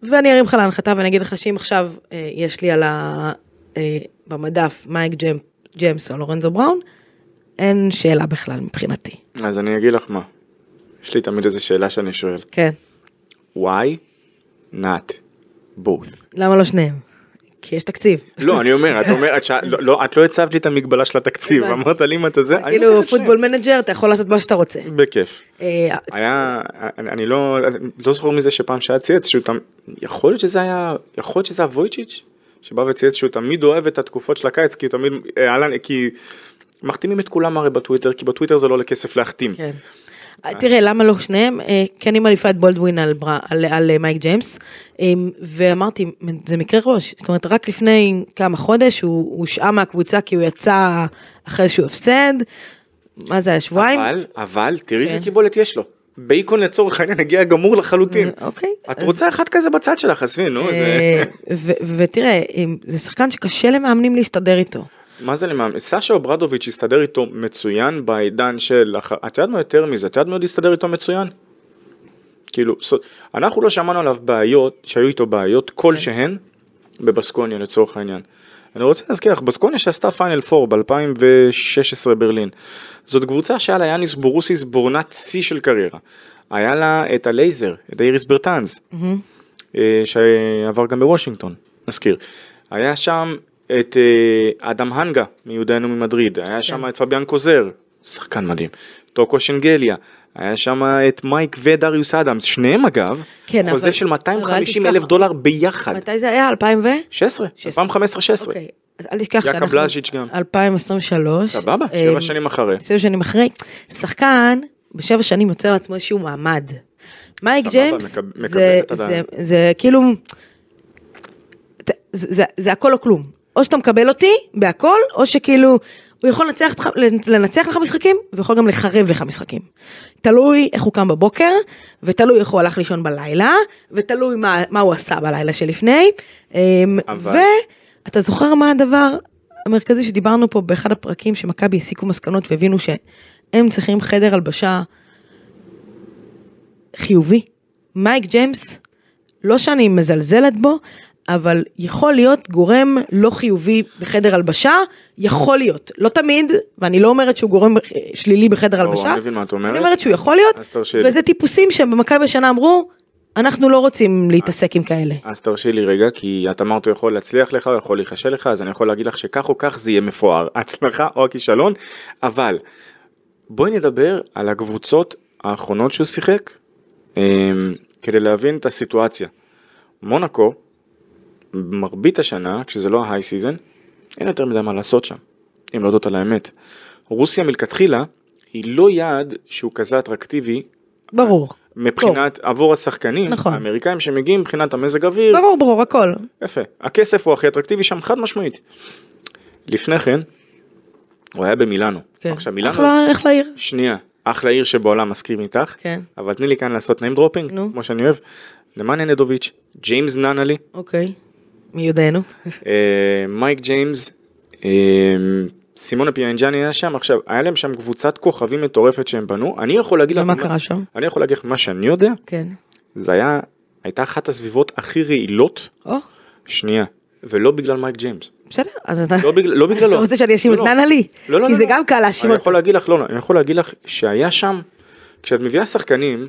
ואני ארים לך להנחתה ואני אגיד לך שאם עכשיו אה, יש לי על ה... אה, במדף מייק ג'יימ, ג'יימס או לורנזו בראון, אין שאלה בכלל מבחינתי. אז אני אגיד לך מה. יש לי תמיד איזה שאלה שאני שואל. כן. why not both? למה לא שניהם? כי יש תקציב. לא אני אומר את אומרת לא- לא את לא הצבת לי את המגבלה של התקציב. אמרת לי אם אתה זה. כאילו. Football Manager אתה יכול לעשות מה שאתה רוצה. בכיף. אה, היה אני, לא לא זוכר מזה שפעם שהיה צייץ שהוא תמיד יכול להיות שזה היה יכול להיות שזה היה וויצ'יץ' שבא וצייץ שהוא תמיד אוהב את התקופות של הקיץ כי הוא תמיד אה, אהלן כי מחתימים את כולם הרי בטוויטר כי בטוויטר זה לא עולה כסף להחתים. כן. תראה למה לא שניהם אה, כן אני מעדיפה את בולדווין על, על, על אה, מייק ג'יימס אה, ואמרתי זה מקרה ראש זאת אומרת רק לפני כמה חודש הוא הושעה מהקבוצה כי הוא יצא אחרי איזשהו הפסד. מה זה היה שבועיים? אבל אבל תראי איזה כן. קיבולת יש לו. בייקון לצורך העניין הגיע גמור לחלוטין. אה, אוקיי. את אז- רוצה אחד כזה בצד שלך עזבי נו זה. אה, ותראה, אם- זה שחקן שקשה למאמנים להסתדר איתו. מה זה למאמן? סשה אוברדוביץ' הסתדר איתו מצוין בעידן של... את יודעת מה יותר מזה? את יודעת מאוד להסתדר איתו מצוין? כאילו, אנחנו לא שמענו עליו בעיות, שהיו איתו בעיות כלשהן בבסקוניה לצורך העניין. אני רוצה להזכיר לך, בסקוניה שעשתה פיינל 4 ב-2016 ברלין. זאת קבוצה שהיה לה יאניס בורוסיס בעונת שיא של קריירה. היה לה את הלייזר, את דאיריס ברטאנס, אה, שעבר גם בוושינגטון, נזכיר. היה שם את אה, אדם הנגה מיודענו ממדריד, היה שם את פביאן קוזר, שחקן מדהים, טוקו שנגליה, היה שם את מייק ודריוס אדמס, שניהם אגב, כן, חוזה אבל- של אבל אל 250 אלף תשכח- דולר ביחד, מתי זה היה? 2000 ו? 16, 2015-16, אוקיי, אל תשכח יאקה בלז'יץ' גם. 2023. סבבה, אה, שבע שנים אחרי. שבע שנים אחרי. שחקן בשבע שנים יוצר לעצמו איזשהו מעמד. מייק ג'יימס זה- הדעה. זה- זה כאילו, זה- זה זה הכל או כלום. או שאתה מקבל אותי בהכל, או שכאילו, הוא יכול לנצח לנצח לך משחקים, ויכול גם לחרב לך משחקים. תלוי איך הוא קם בבוקר, ותלוי איך הוא הלך לישון בלילה, ותלוי מה, מה הוא עשה בלילה שלפני. אמ, אבל- ואתה זוכר מה הדבר המרכזי שדיברנו פה באחד הפרקים שמכבי הסיקו מסקנות והבינו שהם צריכים חדר הלבשה חיובי. מייק ג'יימס, לא שאני מזלזלת בו, אבל יכול להיות גורם לא חיובי בחדר הלבשה, יכול להיות, לא תמיד, ואני לא אומרת שהוא גורם שלילי בחדר ברור, הלבשה, אני מבין מה את אומרת. אני אומרת שהוא יכול להיות, אז. וזה טיפוסים שבמכבי השנה אמרו, אנחנו לא רוצים להתעסק עם כאלה. אז תרשי לי רגע, כי את אמרת הוא יכול להצליח לך, הוא יכול להיכשל לך, אז אני יכול להגיד לך שכך או כך זה יהיה מפואר, הצלחה או הכישלון, אבל בואי נדבר על הקבוצות האחרונות שהוא שיחק, אמ, כדי להבין את הסיטואציה. מונקו, מרבית השנה, כשזה לא ה high season, אין יותר מדי מה לעשות שם, אם להודות על האמת. רוסיה מלכתחילה היא לא יעד שהוא כזה אטרקטיבי ברור. מבחינת עבור השחקנים נכון. האמריקאים שמגיעים מבחינת המזג אוויר, ברור, ברור, הכל. יפה, הכסף הוא הכי אטרקטיבי שם חד משמעית. לפני כן, הוא היה במילאנו. כן. עכשיו מילאנו, אחלה, אחלה עיר. שנייה, אחלה עיר שבעולם מסכים איתך, כן. אבל תני לי כאן לעשות name dropping, נו. כמו שאני אוהב, למאניה נדוביץ', ג'יימס ננלי, אוקיי. מיודענו. אה, מייק ג'יימס, אה, סימונה פיאנג'אני היה שם, עכשיו, היה להם שם קבוצת כוכבים מטורפת שהם בנו, אני יכול להגיד לך, ומה קרה שם? אני יכול להגיד לך מה שאני יודע, כן. זה היה, הייתה אחת הסביבות הכי רעילות, או, שנייה, ולא בגלל מייק ג'יימס. בסדר, אז אתה... לא בגלל, לא אז בגללו. אתה רוצה שאני אשים את לא, לא. ננה לי? לא, לא, כי לא, זה לא. גם קל להאשים אני אותו. יכול להגיד לך, לא, לא, אני יכול להגיד לך שהיה שם, כשאת מביאה שחקנים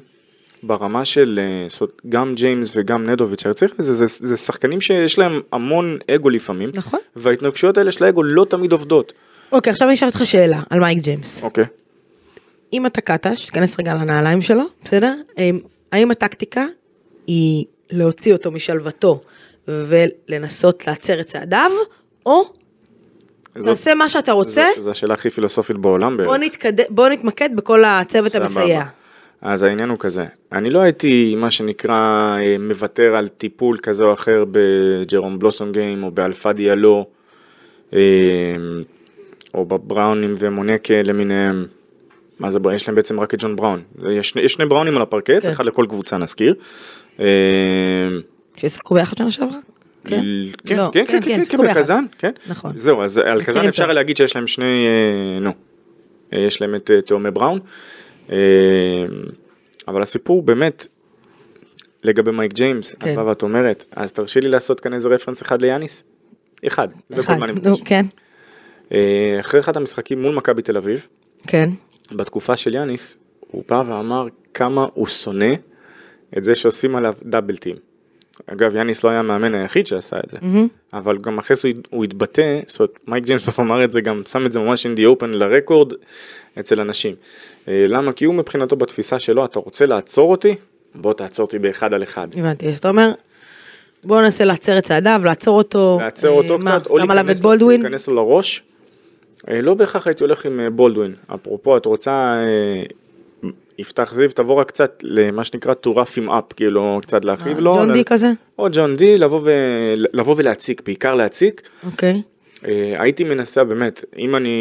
ברמה של אה, גם ג'יימס וגם נדוביץ', הרי צריך לזה, זה, זה שחקנים שיש להם המון אגו לפעמים, נכון. וההתנגשויות האלה של האגו לא תמיד עובדות. אוקיי, עכשיו אני אשאל אותך שאלה על מייק ג'יימס. אוקיי. אם אתה קטש, תיכנס רגע לנעליים שלו, בסדר? אמ, האם הטקטיקה היא להוציא אותו משלוותו ולנסות להצר את צעדיו, או זאת- תעשה מה שאתה רוצה, זו- השאלה הכי פילוסופית בעולם. בוא נתקד- בוא נתמקד בכל הצוות סבבה. המסייע. אז העניין הוא כזה, אני לא הייתי מה שנקרא אה, מוותר על טיפול כזה או אחר בג'רום בלוסום גיים או באלפה דיאלו אה, או בבראונים ומונקה למיניהם. מה זה, יש להם בעצם רק את ג'ון בראון. יש, שני- יש שני בראונים על הפרקט, כן. אחד לכל קבוצה נזכיר. אה, שישחקו ביחד שנה שעברה? כן. כן, לא, כן, כן, כן, שיחקו כן, ביחד. בקזאן, כן. נכון. זהו, אז על קזאן אפשר. להגיד שיש להם שני, אה, נו, אה, יש להם את אה, תאומי בראון, אה, אבל הסיפור באמת, לגבי מייק ג'יימס, את כן. באה ואת אומרת, אז תרשי לי לעשות כאן איזה reference אחד ליאניס. אחד, זה כל מה אני מבקש. כן, אה, אחרי אחד המשחקים מול מכבי תל אביב, כן. בתקופה של יאניס, הוא בא ואמר כמה הוא שונא את זה שעושים עליו דאבל טים. אגב, יאניס לא היה המאמן היחיד שעשה את זה, אבל גם אחרי זה הוא- הוא התבטא, זאת אומרת, מייק ג'יימס בסוף אמר את זה גם, שם את זה ממש in the open לרקורד אצל אנשים. אה, למה? כי הוא מבחינתו בתפיסה שלו, אתה רוצה לעצור אותי? בוא תעצור אותי באחד על אחד. הבנתי, אז אתה אומר, בוא ננסה לעצר את צעדיו, לעצור אותו. לעצור אותו אה, מה, קצת, או שם עליו את להיכנס לו-? להיכנס לו לראש. אה, לא בהכרח הייתי הולך עם אה, בולדווין. אפרופו, את רוצה, אה, יפתח זיו, תבוא רק קצת למה שנקרא to rough him up, כאילו קצת להרחיב לו. אה, ג'ון די כזה? או ג'ון די, לבוא, ו... לבוא ולהציק, בעיקר להציק. אוקיי. אה, הייתי מנסה באמת, אם אני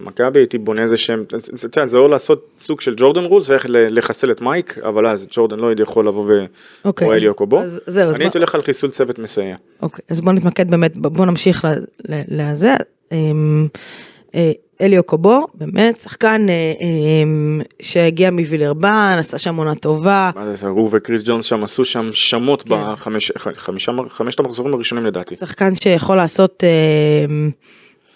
מכבי הייתי בונה איזה שם, זה- אתה יודע, זה או לעשות סוג של ג'ורדן רולס ואיך לחסל את מייק, אבל אז ג'ורדן לא יכול לבוא ו... אוקיי, או אליו קובו. אני הייתי הולך על חיסול צוות מסייע. אוקיי, אז בוא נתמקד באמת, בוא נמשיך ל- ל- לזה. אה, אליו קובו, באמת, שחקן אה, אמ, שהגיע מווילרבן, עשה שם עונה טובה. מה זה, זה, הוא וקריס ג'ונס שם עשו שם שמות כן. בחמש, חמישה, חמשת המחזורים הראשונים לדעתי. שחקן שיכול לעשות אמ,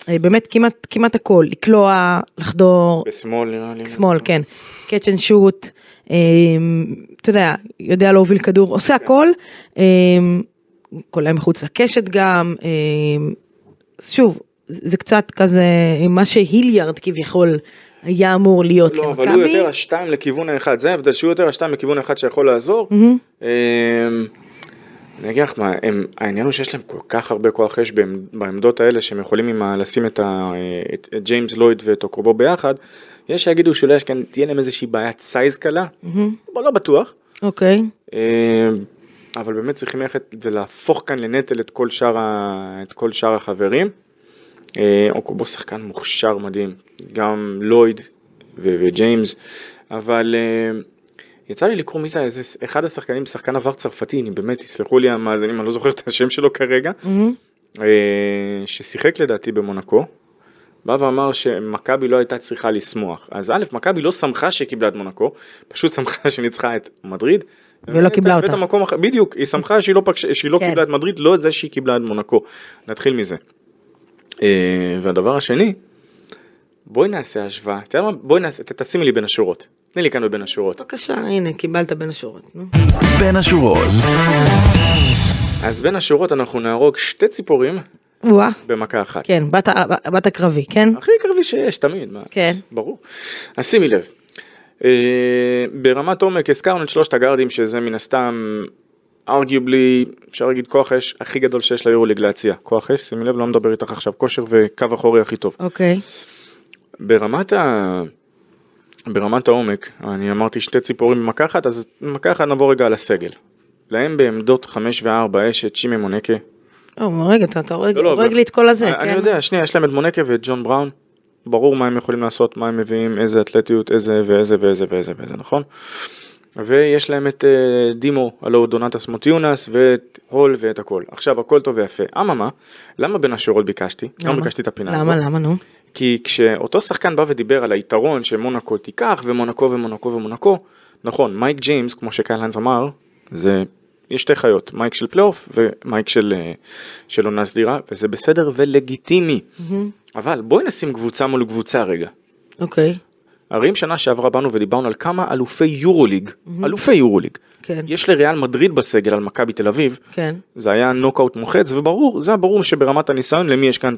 אה, באמת כמעט, כמעט הכל, לקלוע, לחדור, בשמאל נראה לי. שמאל, כן, and shoot, אמ, אתה יודע, יודע להוביל כדור, עושה הכל, אמ, קולע מחוץ לקשת גם, אמ, שוב, זה קצת כזה מה שהיליארד כביכול היה אמור להיות לא, אבל הוא יותר למכבי. השתיים לכיוון האחד, זה ההבדל שהוא יותר השתיים לכיוון האחד שיכול לעזור. אמ, אני אגיד לך מה, הם, העניין הוא שיש להם כל כך הרבה כוח אש בעמד- בעמדות האלה שהם יכולים עם ה, לשים את, ה, את, את ג'יימס לויד ואת אוקרובו ביחד, יש שיגידו שאולי יש כאן, תהיה להם איזושהי בעיית size קלה, בוא לא בטוח, אוקיי, אמ, אבל באמת צריכים ללכת ולהפוך כאן לנטל את כל שאר, ה, את כל שאר החברים. אה, אוקרובו שחקן מוכשר מדהים, גם לויד ו- וג'יימס, אבל אה, יצא לי לקרוא מי זה, איזה, אחד השחקנים, שחקן עבר צרפתי, אני באמת, יסלחו לי המאזינים, אני לא זוכר את השם שלו כרגע, אה, ששיחק לדעתי במונקו, בא ואמר שמכבי לא הייתה צריכה לשמוח. אז א', מכבי לא שמחה שקיבלה את מונקו, פשוט שמחה שניצחה את מדריד. ולא קיבלה אותה. המקום בדיוק, היא שמחה שהיא לא, פגש, שהיא לא כן. קיבלה את מדריד, לא את זה שהיא קיבלה את מונקו. נתחיל מזה. אה, והדבר השני, בואי נעשה השוואה, אתה יודע מה? בואי נעשה, תשימי לי בין השורות. תני לי כאן בבין השורות. בבקשה, הנה, קיבלת בין השורות. בין השורות. אז בין השורות אנחנו נהרוג שתי ציפורים וואה, במכה אחת. כן, בת בת הקרבי, כן? הכי קרבי שיש תמיד, מה? כן. ברור. אז שימי לב, אה, ברמת עומק הזכרנו את שלושת הגארדים שזה מן הסתם ארגיובלי, אפשר להגיד כוח אש הכי גדול שיש ליורוליג להציע. כוח אש, שימי לב, לא מדבר איתך עכשיו כושר וקו אחורי הכי טוב. אוקיי, ברמת ה... ברמת העומק, אני אמרתי שתי ציפורים במכה אחת, אז במכה אחת נעבור רגע על הסגל. להם בעמדות 5 ו-4 יש את שימי מונקה. או, רגע, אתה הורג לא, לא, לי את כל הזה, כן? אני יודע, שנייה, יש להם את מונקה ואת ג'ון בראון. ברור מה הם יכולים לעשות, מה הם מביאים, איזה אתלטיות, איזה ואיזה ואיזה ואיזה ואיזה, נכון? ויש להם את אה, דימו, הלו דונטס מוטיונס, ואת הול ואת הכל. עכשיו, הכל טוב ויפה. אממה, למה בין השורות ביקשתי? למה למה? ביקשתי את הפינה הזאת? למה, למה, נו? כי כשאותו שחקן בא ודיבר על היתרון שמונקו תיקח ומונקו ומונקו ומונקו, נכון, מייק ג'יימס, כמו שקייל אמר, זה, יש שתי חיות, מייק של פלייאוף ומייק של, אה, של עונה סדירה, וזה בסדר ולגיטימי. אבל בואי נשים קבוצה מול קבוצה רגע. אוקיי, הרי אם שנה שעברה באנו ודיברנו על כמה אלופי יורוליג, אלופי יורוליג, כן. יש לריאל מדריד בסגל על מכבי תל אביב, כן, זה היה נוקאוט מוחץ, וברור, זה היה ברור שברמת הניסיון למי יש כאן.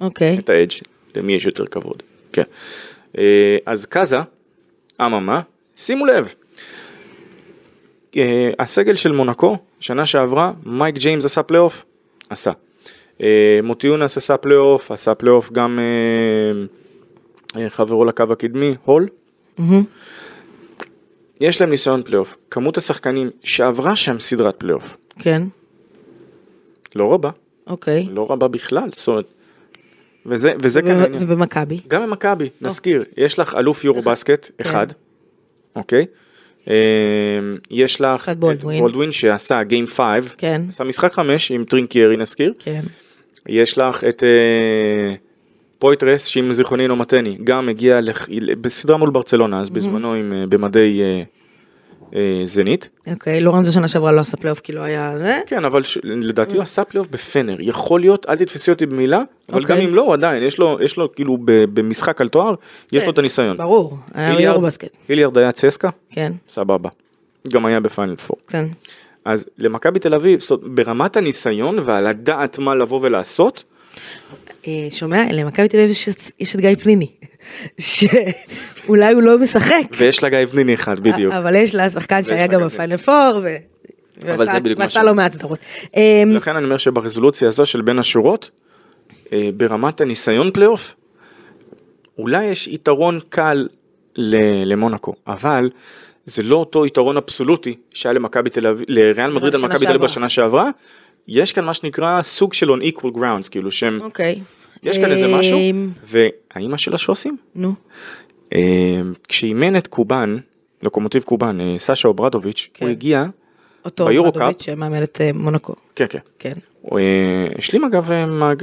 אוקיי. את ה edge, למי יש יותר כבוד. כן. אה, אז כזה, אממה, שימו לב, אה, הסגל של מונקו, שנה שעברה, מייק ג'יימס עשה פלייאוף? עשה. אה, מוטיונס עשה פלייאוף, עשה פלייאוף גם חברו לקו הקדמי, הול. מהמם. יש להם ניסיון פלייאוף. כמות השחקנים שעברה שם סדרת פלייאוף, כן, לא רבה, אוקיי. לא רבה בכלל, זאת אומרת, וזה, וזה כאן וב- העניין. ובמכבי? גם במכבי, נזכיר, יש לך אלוף יורו בסקט כן. אחד, אוקיי? אה, יש לך את בולדווין. שעשה game 5, כן, עשה משחק 5 עם טרינקיירי נזכיר, כן. יש לך את אה, פויטרס שאם זיכרוני לא מטעני, גם הגיע לח- בסדרה מול ברצלונה, אז בזמנו עם אה, במדי אה, אה, זנית, אוקיי, לורנזו שנה שעברה לא עשה פלייאוף כי לא היה זה. כן אבל ש- לדעתי הוא עשה פלייאוף בפנאר, יכול להיות, אל תתפסי אותי במילה, אבל גם אוקיי. אם לא, הוא עדיין, יש לו, יש לו כאילו ב- במשחק על תואר, יש כן, לו את הניסיון. ברור, היה יורו בסקט. היליארד היה צסקה, כן, סבבה. גם היה בפיינל פור. כן. אז למכבי תל אביב, ברמת הניסיון ועל הדעת מה לבוא ולעשות, שומע, למכבי תל אביב יש- את גיא פניני, שאולי הוא לא משחק, ויש לה גיא פניני אחד בדיוק. אבל יש לה שחקן שהיה גם בפיינל פור, ועשה- לא מעט סדרות. לכן אני אומר שברזולוציה הזו של בין השורות, אה, ברמת הניסיון פלייאוף, אולי יש יתרון קל למונקו, אבל זה לא אותו יתרון אבסולוטי שהיה למכבי תל אביב, לריאל מדריד על מכבי תל אביב. בשנה שעברה, יש כאן מה שנקרא סוג של on equal grounds, כאילו שהם, אוקיי. יש כאן איזה משהו, אה, והאימא של השוסים? נו, אה, כשאימן את קובאן, לוקומוטיב קובאן, אה, סשה אוברדוביץ', כן. הוא הגיע, אותו ביורו-קאפ. אוברדוביץ' שמאמן את אה, מונקו. כן כן, כן. אה, השלים אגב,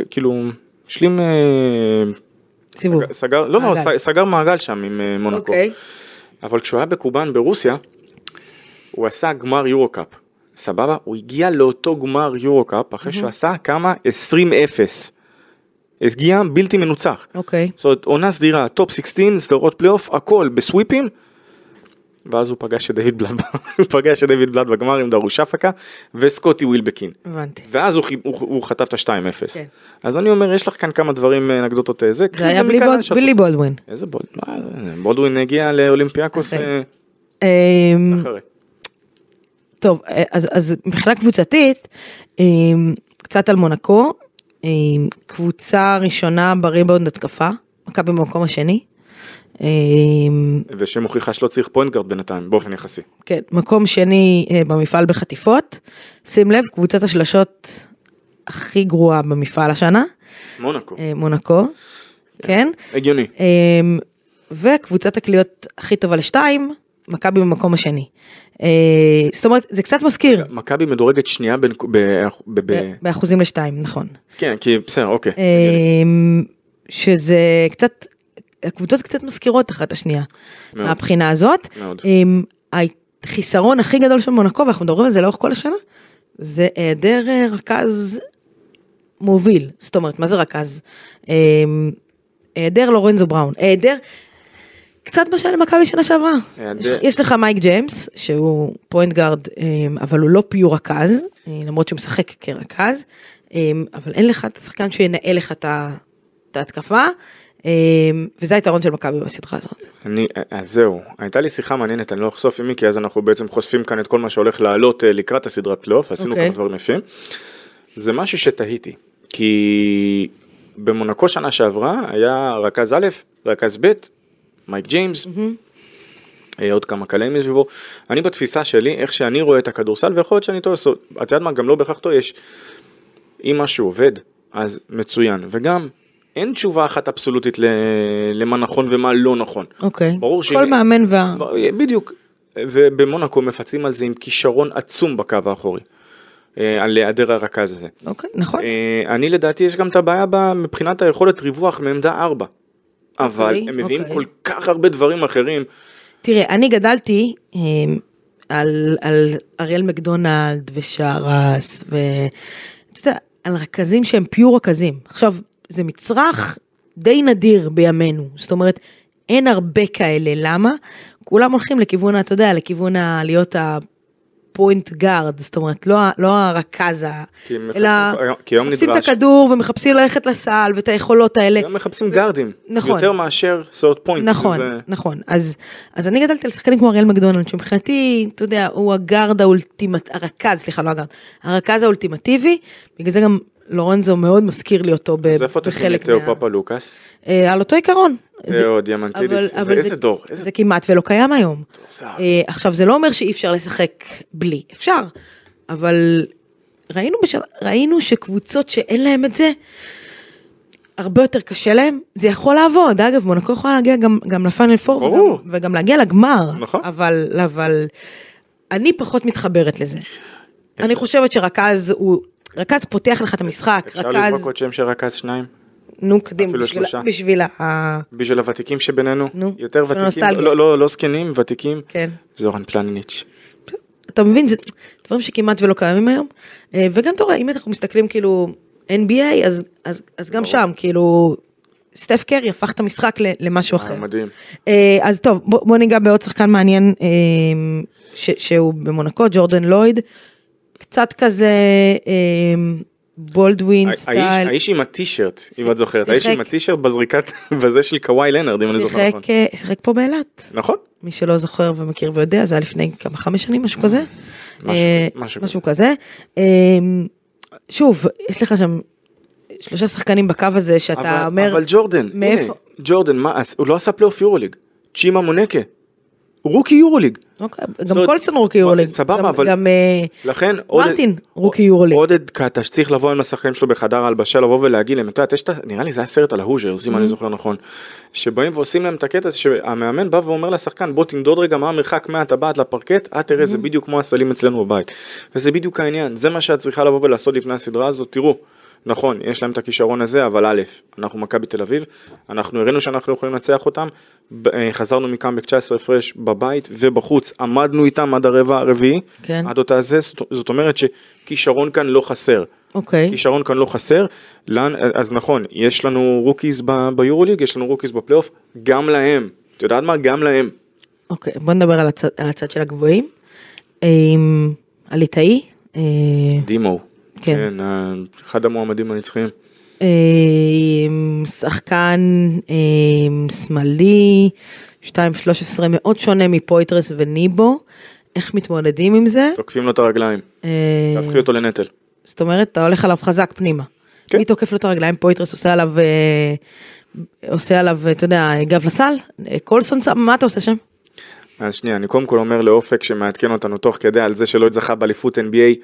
כאילו, השלים, סיבוב. סגר- לא, לא, סגר מעגל שם עם מונקו. אוקיי. אבל כשהוא היה בקובאן ברוסיה, הוא עשה גמר יורו קאפ. סבבה? הוא הגיע לאותו גמר יורוקאפ אחרי שהוא עשה כמה? 20-0. הגיע בלתי מנוצח. אוקיי. זאת אומרת, עונה סדירה, טופ 16, סדרות פלייאוף, הכל בסוויפים. ואז הוא פגש את דיוויד בלאט, ב- הוא פגש את דיוויד בלאט בגמר עם דרושאפקה וסקוטי וילבקין. הבנתי. ואז הוא, הוא, הוא חטף את ה-2-0. כן. אז אני אומר, יש לך כאן כמה דברים, אה, אנקדוטות אה, זה. זה היה בלי בול- בלי. בולדווין. איזה בולד... מה זה? בולדווין הגיע לאולימפיאקוס אחרי. אה, אמ, אחרי. טוב, אה, אז, אז מבחינה קבוצתית, אמ, קצת על מונקו, אמ, קבוצה ראשונה בריבאונד התקפה, מכבי במקום השני. אמ, ושמוכיחה שלא צריך point guard בינתיים, באופן יחסי. כן, מקום שני אה, במפעל בחטיפות. שים לב, קבוצת השלשות הכי גרועה במפעל השנה, מונקו. אה, מונקו, כן. הגיוני. וקבוצת הקליעות הכי טובה לשתיים, מכבי במקום השני. אה, זאת אומרת, זה קצת מזכיר, מכבי מדורגת שנייה בין... באחוזים לשתיים, נכון. כן, כי בסדר, אוקיי. אמ, שזה קצת, הקבוצות קצת מזכירות אחת השנייה, מאוד. מהבחינה הזאת. מאוד. אמ, החיסרון הכי גדול של מונקו, ואנחנו מדברים על זה לאורך כל השנה, זה היעדר אה, רכז מוביל. זאת אומרת, מה זה רכז? היעדר לורנזו בראון. היעדר, קצת מה שהיה למכבי שנה שעברה. היעדר- יש, יש לך מייק ג'יימס, שהוא point guard, אמ, אבל הוא לא pure רכז, אה, למרות שהוא משחק כרכז, אמ, אבל אין לך את השחקן שינהל לך את ההתקפה, אמ, וזה היתרון של מכבי בסדרה הזאת. אני, אז זהו, הייתה לי שיחה מעניינת, אני לא אחשוף עם מי, כי אז אנחנו בעצם חושפים כאן את כל מה שהולך לעלות אה, לקראת הסדרת פלייאוף, עשינו אוקיי. כמה דברים יפים. זה משהו שתהיתי, כי במונקו שנה שעברה היה רכז א', רכז ב', מייק ג'יימס, אה, עוד כמה קלעים מסביבו. אני בתפיסה שלי, איך שאני רואה את הכדורסל, ויכול להיות שאני טועה, את יודעת מה, גם לא בהכרח טועה, יש, אם משהו עובד, אז מצוין, וגם אין תשובה אחת אבסולוטית ל- למה נכון ומה לא נכון. אוקיי. ברור שאם- כל מאמן וה... בדיוק, ובמונקו מפצים על זה עם כישרון עצום בקו האחורי, אה, על היעדר הרכז הזה. אוקיי, נכון. אה, אני לדעתי יש גם את הבעיה מבחינת היכולת ריווח מעמדה 4. אבל אוקיי, הם מביאים אוקיי. כל כך הרבה דברים אחרים. תראה, אני גדלתי אמ, על, על אריאל מקדונלד ושרס, ואתה יודע, על רכזים שהם פיור רכזים. עכשיו, זה מצרך די נדיר בימינו, זאת אומרת, אין הרבה כאלה, למה? כולם הולכים לכיוון, ה- אתה יודע, לכיוון ה... להיות ה point guard, זאת אומרת, לא, לא הרכז, כי אלא מחפשים- כי היום מחפשים את נדרש. הכדור ומחפשים ללכת לסל ואת היכולות האלה. גם מחפשים גארדים, נכון. יותר מאשר סוד פוינט. נכון, זה- נכון. אז, אז אני גדלתי על שחקנים כמו אריאל מקדונלד, שמבחינתי, אתה יודע, הוא הגארד ה ultimate, הרכז, סליחה, לא הגארד, הרכז האולטימטיבי, בגלל זה גם לורנזו מאוד מזכיר לי אותו ב- אז איפה תשים את בחלק תאו מה... פאפאלוקאס? אה, על אותו עיקרון. זה- תאו דיאמנטידיס, זה- אבל איזה דור, זה כמעט ולא קיים היום. אה, עכשיו, זה לא אומר שאי אפשר לשחק בלי, אפשר, אבל ראינו, שקבוצות שאין להם את זה, הרבה יותר קשה להם, זה יכול לעבוד, אגב, מונקו יכולה להגיע גם, גם לפיינל פור. וגם, וגם להגיע לגמר, נכון. אבל, אבל אני פחות מתחברת לזה. אני חושבת שרכז הוא, רכז פותח לך את המשחק, אפשר רכז, לזרוק עוד שם של רכז שניים? נו קדימה, בשביל. בשביל ה... בשביל הוותיקים שבינינו, נו, יותר ותיקים, הנוסטלגיה. לא- לא לא זקנים, ותיקים, כן. זורן פלניניץ'. אתה מבין, זה דברים שכמעט ולא קיימים היום. אה, וגם אתה רואה, אם אנחנו מסתכלים כאילו NBA, אז, אז, אז גם שם, כאילו, סטף קרי הפך את המשחק למשהו אחר. אה, מדהים. אה, אז טוב, בוא, בוא ניגע בעוד שחקן מעניין ש, שהוא במונקו, ג'ורדן לויד. קצת כזה אה, בולדווין style. האיש עם הטישרט, אם את זוכרת, האיש עם הטישרט בזריקת, בזה של קוואי לנרד, אם אני זוכר נכון. שיחק, אה, שיחק פה באילת. נכון? מי שלא זוכר ומכיר ויודע, זה היה לפני כמה, חמש שנים, משהו כזה. משהו- אה, כזה. אה, שוב, יש לך שם שלושה שחקנים בקו הזה שאתה אומר, אבל ג'ורדן, מאיפה- ג'ורדן, מה, הוא לא עשה פלייאוף יורוליג, צ'ימה מונקי, רוקי יורוליג. אוקיי, גם קולסון רוקי יורוליג. סבבה, אבל- גם אה, מרטין רוקי יורוליג. עודד קטש צריך לבוא עם השחקנים שלו בחדר ההלבשה לבוא ולהגיד להם, את יודעת, יש את ה... נראה לי זה היה סרט על ה Hoosiers, Mm-hmm. אם אני זוכר נכון, שבאים ועושים להם את הקטע הזה שהמאמן בא ואומר לשחקן בוא תמדוד רגע מה המרחק מהטבעת לפרקט, אה תראה זה Mm-hmm. בדיוק כמו הסלים אצלנו בבית, וזה בדיוק העניין, זה מה שאת צריכה לבוא ולעשות לפני הסדרה הזאת, תראו, נכון, יש להם את הכישרון הזה, אבל א', אנחנו מכבי תל אביב, אנחנו הראינו שאנחנו יכולים לנצח אותם, אה, חזרנו מקאמבק 19 הפרש בבית ובחוץ, עמדנו איתם עד הרבע הרביעי, כן. עד אותה זה, זאת- אומרת שכישרון כאן לא חסר. אוקיי. כישרון כאן לא חסר, לאן, אז נכון, יש לנו רוקיז ב- ביורוליג, יש לנו רוקיז בפלייאוף, גם להם, את יודעת מה? גם להם. אוקיי, בוא נדבר על הצד, על הצד של הגבוהים. אמ, הליטאי. אה, דימו. כן. כן, אחד המועמדים הנצחיים. אמ, שחקן אמ, שמאלי, 2-13 מאוד שונה מפויטרס וניבו. איך מתמודדים עם זה? תוקפים לו את הרגליים, אה, תהפכי אותו לנטל. זאת אומרת, אתה הולך עליו חזק פנימה. כן. מי תוקף לו את הרגליים? פויטרס עושה עליו, אה, עושה עליו, אתה יודע, גב לסל? אה, קולסון, שם- מה אתה עושה שם? אז שנייה, אני קודם כל אומר לאופק שמעדכן אותנו תוך כדי על זה שלא זכה באליפות NBA,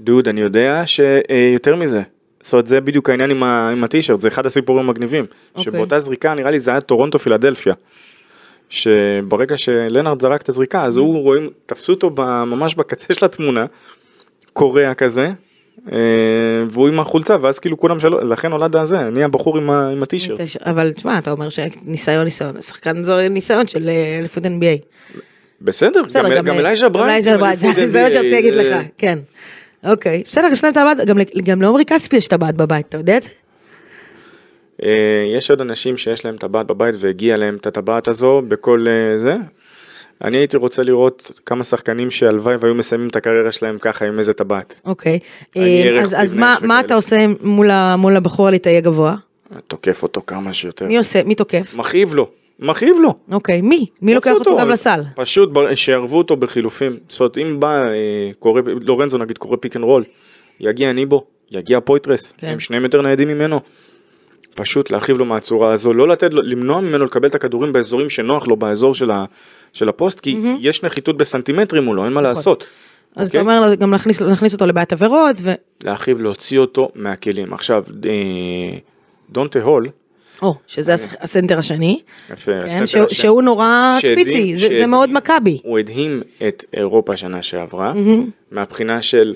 דוד, אני יודע שיותר מזה. זאת אומרת, זה בדיוק העניין עם, ה- עם הטישרט, זה אחד הסיפורים המגניבים. אוקיי. שבאותה זריקה, נראה לי זה היה טורונטו פילדלפיה. שברגע שלנארד זרק את הזריקה, אז הוא רואים, תפסו אותו ממש בקצה של התמונה, קורע כזה, אה, והוא עם החולצה, ואז כאילו כולם שלו, לכן נולד הזה, אני הבחור עם, עם הטישרט. אבל תשמע, אתה אומר שניסיון ניסיון, שחקן זו ניסיון של אה, אליפות NBA. בסדר, בסדר, גם- אלייז'ה בריינט, זה מה שרציתי להגיד אה, לך, כן. אוקיי, בסדר, יש להם גם ל- גם לעומרי כספי יש טבעת בבית, אתה יודע את זה? אה, יש עוד אנשים שיש להם טבעת בבית והגיע להם את הטבעת הזו בכל אה, זה. אני הייתי רוצה לראות כמה שחקנים שהלוואי והיו מסיימים את הקריירה שלהם ככה עם איזה טבעת. אוקיי. אה, אז- אז מה מה. אתה עושה מול מול הבחור הליטאי הגבוה? תוקף אותו כמה שיותר. מי עושה, מי תוקף? מכאיב לו, מכאיב לו. אוקיי, מי? מי לוקח אותו גב לסל? פשוט שיערבו אותו בחילופים. זאת אומרת, אם בא, אה, קורא, לורנזו נגיד קורא pick and roll, יגיע ניבו, יגיע פויתרס, כן. הם שניהם יותר ניידים ממנו. פשוט להרחיב לו מהצורה הזו, לא לתת לו, למנוע ממנו לקבל את הכדורים באזורים שנוח לו באזור של, ה, של הפוסט, כי יש נחיתות בסנטימטרים מולו, אין מה לעשות. אז אתה אוקיי? אומר גם להכניס להכניס אותו לבעיית עבירות, ו... להרחיב, להוציא אותו מהכלים. עכשיו, אה, דונטה הול, או, שזה הס- הסנטר השני, יפה, כן, הסנטר שהוא- נורא קפיצי, זה- מאוד מכבי. הוא הדהים את אירופה שנה שעברה, מהבחינה של,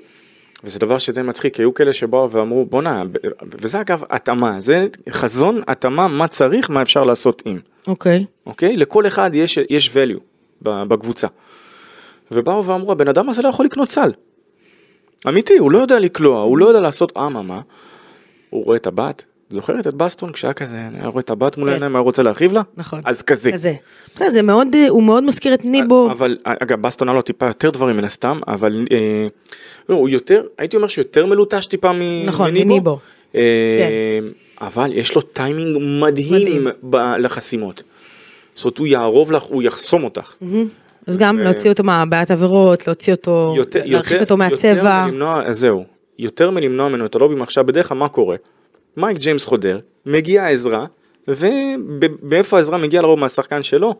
וזה דבר שדי מצחיק, היו כאלה שבאו ואמרו בואנה, וזה אגב התאמה, זה חזון התאמה מה צריך, מה אפשר לעשות עם, אוקיי. אוקיי? לכל אחד יש, יש value בקבוצה. ובאו ואמרו הבן אדם הזה לא יכול לקנות סל. אמיתי, הוא לא יודע לקלוע, הוא לא יודע לעשות אממה. הוא רואה את הבת, זוכרת את בסטון כשהיה כזה, היה רואה את הבת מול כן. העיניים, היה רוצה להרחיב לה? נכון. אז כזה. כזה. בסדר, זה מאוד, אה, הוא מאוד מזכיר את ניבו. אבל אגב בסטון היה לו טיפה יותר דברים מן הסתם אבל אה, לא, הוא יותר הייתי אומר שיותר מלוטש טיפה מ- נכון, מניבו. מניבו. אה, אבל יש לו טיימינג מדהים, לחסימות. זאת אומרת הוא יערוב לך הוא יחסום אותך. אז גם להוציא אותו מהבעיית עבירות, להוציא אותו, יותר- אותו מהצבע. יותר מלמנוע, זהו, יותר מלמנוע ממנו את הלובים עכשיו בדרך כלל מה קורה? מייק ג'יימס חודר, מגיעה עזרה, ומאיפה העזרה מגיעה לרוב מהשחקן שלו,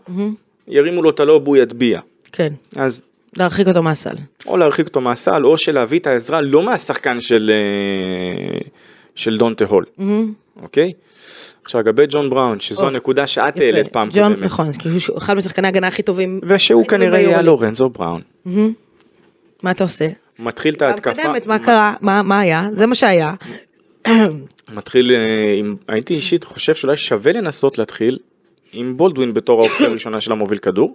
ירימו לו את הלוב הוא יטביע. כן, אז להרחיק אותו מהסל. או להרחיק אותו מהסל, או שלהביא את העזרה לא מהשחקן של, אה, של דונטה הול, אוקיי? עכשיו לגבי ג'ון בראון, שזו הנקודה שאת. העלית פעם ג'ון, קודמת, נכון, שהוא אחד משחקני ההגנה הכי טובים. ושהוא כנראה יהיה. לורנזו בראון. מה אתה עושה? מתחיל את ההתקפה, מה קרה? מה מה היה? זה מה שהיה. מתחיל אה, עם, הייתי אישית חושב שאולי שווה לנסות להתחיל עם בולדווין בתור האופציה הראשונה של המוביל כדור.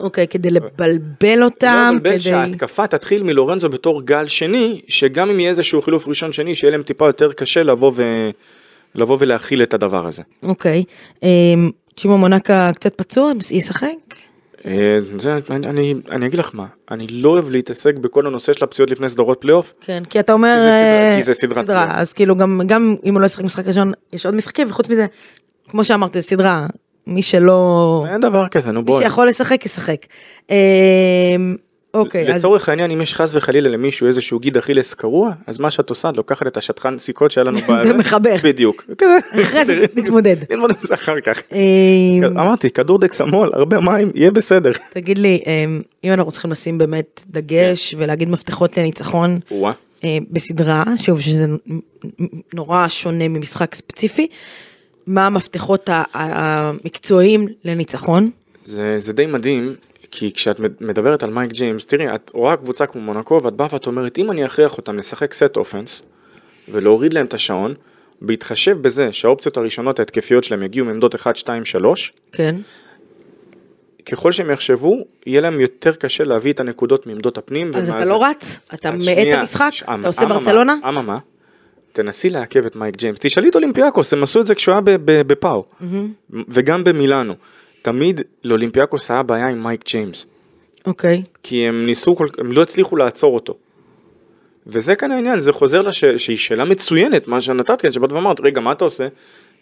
אוקיי, כדי לבלבל אותם, לא כדי... שההתקפה תתחיל מלורנזו בתור גל שני, שגם אם יהיה איזשהו חילוף ראשון שני, שיהיה להם טיפה יותר קשה לבוא, ו... לבוא ולהכיל את הדבר הזה. אוקיי. אמ, צ'ימו מונקה קצת פצוע, ישחק? אה, זה, אני, אני, אני אגיד לך מה, אני לא אוהב להתעסק בכל הנושא של הפציעות לפני סדרות פלייאוף. כן, כי אתה אומר... כי זה סדרה- אה, כי זה סדרת פלייאוף. אז כאילו גם גם אם הוא לא ישחק משחק ראשון, יש עוד משחקים, וחוץ מזה, כמו שאמרת, זה סדרה, מי שלא... אין דבר כזה, נו מי בואי. שיכול לשחק, ישחק. אמ, אוקיי, אז... לצורך העניין, אם יש חס וחלילה למישהו איזשהו גיד אכילס קרוע, אז מה שאת עושה, את לוקחת את השדכן סיכות שהיה לנו ב... ומחבר. בדיוק. כזה. אחרי זה נתמודד. נתמודד עם זה אחר כך. אמ, אמרתי, כדור דקסמול, הרבה מים, יהיה בסדר. תגיד לי, אמ, אם אנחנו צריכים לשים באמת דגש ולהגיד מפתחות לניצחון. אה, בסדרה, שוב שזה נורא שונה ממשחק ספציפי, מה המפתחות המקצועיים לניצחון? זה, זה די מדהים, כי כשאת מד- מדברת על מייק ג'יימס, תראי, את רואה קבוצה כמו מונקו, ואת באה ואת אומרת, אם אני אכריח אותם לשחק סט אופנס, ולהוריד להם את השעון, בהתחשב בזה שהאופציות הראשונות ההתקפיות שלהם יגיעו מעמדות 1, 2, 3, כן. ככל שהם יחשבו, יהיה להם יותר קשה להביא את הנקודות מעמדות הפנים. אז אתה ומהזה. לא רץ? אתה מאט את המשחק? ש- אתה עושה ברצלונה? אממה, תנסי לעכב את מייק ג'יימס. תשאלי את אולימפיאקוס, הם עשו את זה כשהוא היה בפאו. וגם במילאנו. תמיד לאולימפיאקוס היה בעיה עם מייק ג'יימס. אוקיי. כי הם ניסו, כל- הם לא הצליחו לעצור אותו. וזה כאן העניין, זה חוזר לש... שהיא שאלה מצוינת, מה שנתת כאן, שבאת ואמרת, רגע, מה אתה עושה?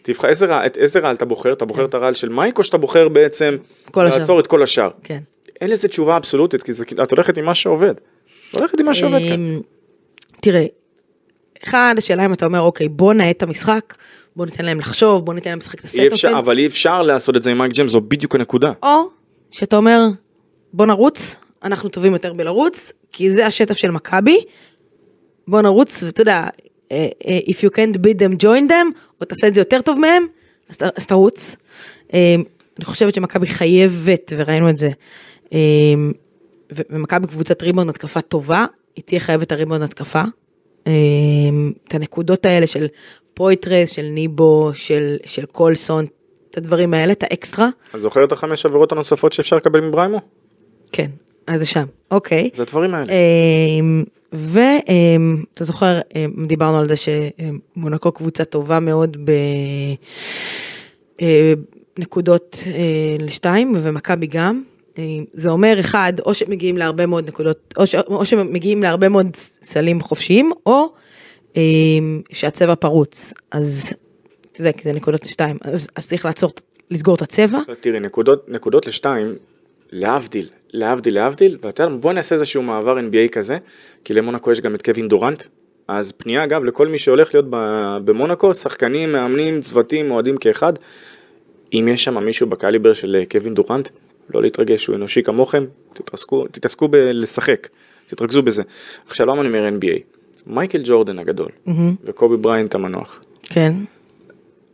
תבחר, איזה רעל, את איזה רעל אתה בוחר? אתה בוחר את הרעל של מייק, או שאתה בוחר בעצם כל השאר. לעצור את כל השאר? כן. אין לזה תשובה אבסולוטית, כי זה, כאילו- את הולכת עם מה שעובד. הולכת עם מה שעובד כאן. אמ, תראה, אחד, השאלה אם אתה אומר, אוקיי, בוא נאט את המשחק, בוא ניתן להם לחשוב, בוא ניתן להם לשחק את הסט אי אפשר, אופנס, אבל אי אפשר לעשות את זה עם מייק ג'יימס, זו בדיוק הנקודה. או שאתה אומר, בוא נרוץ, אנחנו טובים יותר בלרוץ, כי זה השטף של מכבי, בוא נרוץ, ואתה יודע, אה, אה, if you can't beat them, join them, או תעשה את זה יותר טוב מהם, אז תרוץ. אה, אני חושבת שמכבי חייבת, וראינו את זה, ו- ומכבי קבוצת ריבאונד התקפה טובה, היא תהיה חייבת הריבאונד התקפה. אה, את הנקודות האלה של פוית'רס, של ניבו, של, של קולסון, את הדברים האלה, את האקסטרה. את זוכרת את החמש עבירות הנוספות שאפשר לקבל מבריימו? כן, אז זה שם, אוקיי. זה הדברים האלה. ואתה זוכר, אמ, דיברנו על זה שמונקו קבוצה טובה מאוד בנקודות אה, לשתיים, ומכבי גם. אה, זה אומר אחד, או שמגיעים להרבה מאוד נקודות, או, ש, או שמגיעים להרבה מאוד סלים חופשיים, או אה, שהצבע פרוץ. אז, אתה יודע, כי זה נקודות לשתיים, אז, אז צריך לעצור, לסגור את הצבע. תראי, נקודות, נקודות לשתיים, להבדיל, להבדיל, להבדיל, ואתה יודע, בוא נעשה איזשהו מעבר NBA כזה, כי למונקו יש גם את קווין דורנט, אז פנייה אגב לכל מי שהולך להיות במונקו, שחקנים, מאמנים, צוותים, אוהדים כאחד, אם יש שם מישהו בקליבר של אה, קווין דורנט, לא להתרגש, הוא אנושי כמוכם, תתעסקו, תתעסקו בלשחק, תתרכזו בזה. עכשיו למה אני אומר NBA? מייקל ג'ורדן הגדול, וקובי בריינט המנוח, כן.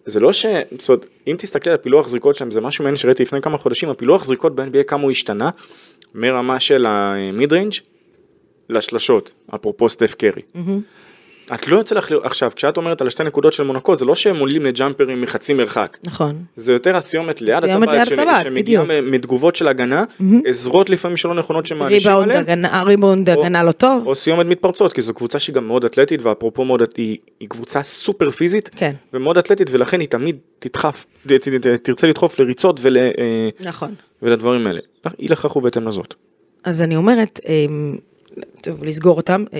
זה לא ש... זאת אומרת, אם תסתכלי על הפילוח זריקות שלהם, זה משהו מעניין שראיתי לפני כמה חודשים, הפילוח זריקות ב-NBA כמה הוא השתנה, מרמה של ה mid-range לשלשות, אפרופו סטף קרי. את לא יוצא לך, עכשיו, כשאת אומרת על השתי נקודות של מונקו, זה לא שהם עולים לג'אמפרים מחצי מרחק. נכון. זה יותר הסיומת ליד הטבעת, הטבעת, שמגיעה מתגובות של הגנה, עזרות לפעמים שלא נכונות שמענישים הגנה, ריבאונד או- הגנה לא טוב. או סיומת מתפרצות, כי זו קבוצה שהיא גם מאוד אתלטית, ואפרופו מאוד, היא, היא קבוצה סופר פיזית, כן. ומאוד אתלטית, ולכן היא תמיד תדחף, ת- ת- ת- תרצה לדחוף לריצות ול, אה, נכון. ולדברים האלה. אי לכך הוא בהתאם לזאת. אז אני אומרת, אמ, טוב, לסגור אותם, אה,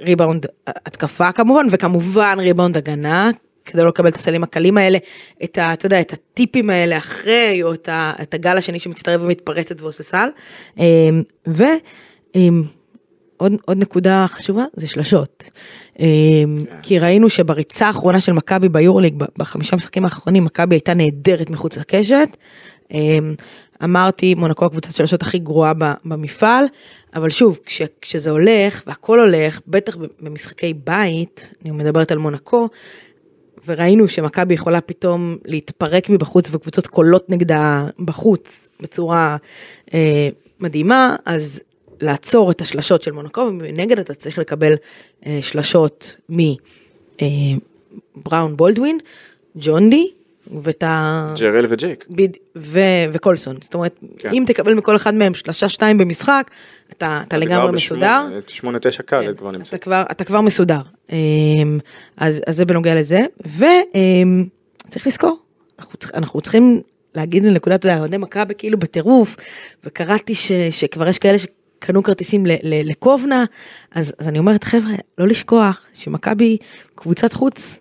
ריבאונד התקפה כמובן, וכמובן ריבאונד הגנה, כדי לא לקבל את הסלים הקלים האלה, את ה... אתה יודע, את הטיפים האלה אחרי, או את, ה, את הגל השני שמצטרף ומתפרצת ועושה סל. אמ, ו... אמ, עוד, עוד נקודה חשובה זה שלשות. אמ, כי ראינו שבריצה האחרונה של מכבי ביורוליג, ב- בחמישה משחקים האחרונים, מכבי הייתה נהדרת מחוץ לקשת. אמ, אמרתי, מונקו הקבוצת שלשות הכי גרועה במפעל, אבל שוב, כש, כשזה הולך, והכל הולך, בטח במשחקי בית, אני מדברת על מונקו, וראינו שמכבי יכולה פתאום להתפרק מבחוץ וקבוצות קולות נגדה בחוץ בצורה אה, מדהימה, אז לעצור את השלשות של מונקו, ומנגד אתה צריך לקבל אה, שלשות מבראון בולדווין, ג'ון די, ואת ה... ג'רל וג'ייק. בד... ו... וקולסון, זאת אומרת, כן. אם תקבל מכל אחד מהם שלושה שתיים במשחק, אתה, אתה לגמרי מסודר. שמונה תשע קל, כן, כבר נמצא. אתה כבר, אתה כבר מסודר. אמ, אז, אז זה בנוגע לזה, וצריך לזכור, אנחנו, צריכים- אנחנו צריכים להגיד לנקודת, אתה יודע, אוהדי מכבי כאילו בטירוף, וקראתי ש, שכבר יש כאלה שקנו כרטיסים ל, ל, לקובנה, אז, אז אני אומרת, חבר'ה, לא לשכוח שמכבי קבוצת חוץ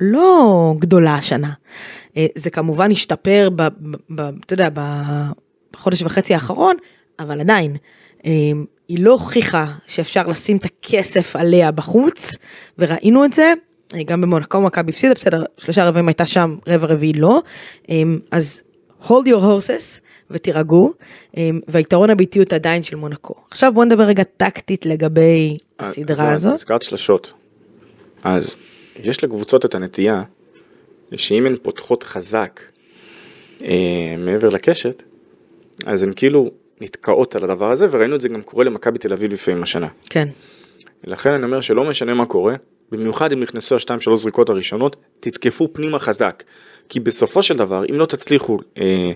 לא גדולה השנה. אה, זה כמובן השתפר, ב, ב, ב, אתה יודע, ב- בחודש וחצי האחרון, אבל עדיין, אה, היא לא הוכיחה שאפשר לשים את הכסף עליה בחוץ, וראינו את זה. אה, גם במונקו מכבי הפסידה, בסדר, שלושה רבעים הייתה שם, רבע רביעי לא. אז hold your horses ותירגעו, והיתרון הביתיות עדיין של מונקו. עכשיו בוא נדבר רגע טקטית לגבי הסדרה הזאת. הזכרת שלשות. אז יש לקבוצות את הנטייה שאם הן פותחות חזק אה, מעבר לקשת, אז הן כאילו נתקעות על הדבר הזה, וראינו את זה גם קורה למכבי תל אביב לפעמים השנה. כן, לכן אני אומר שלא משנה מה קורה, במיוחד אם נכנסו השתיים שלוש זריקות הראשונות, תתקפו פנימה חזק. כי בסופו של דבר, אם לא תצליחו אה,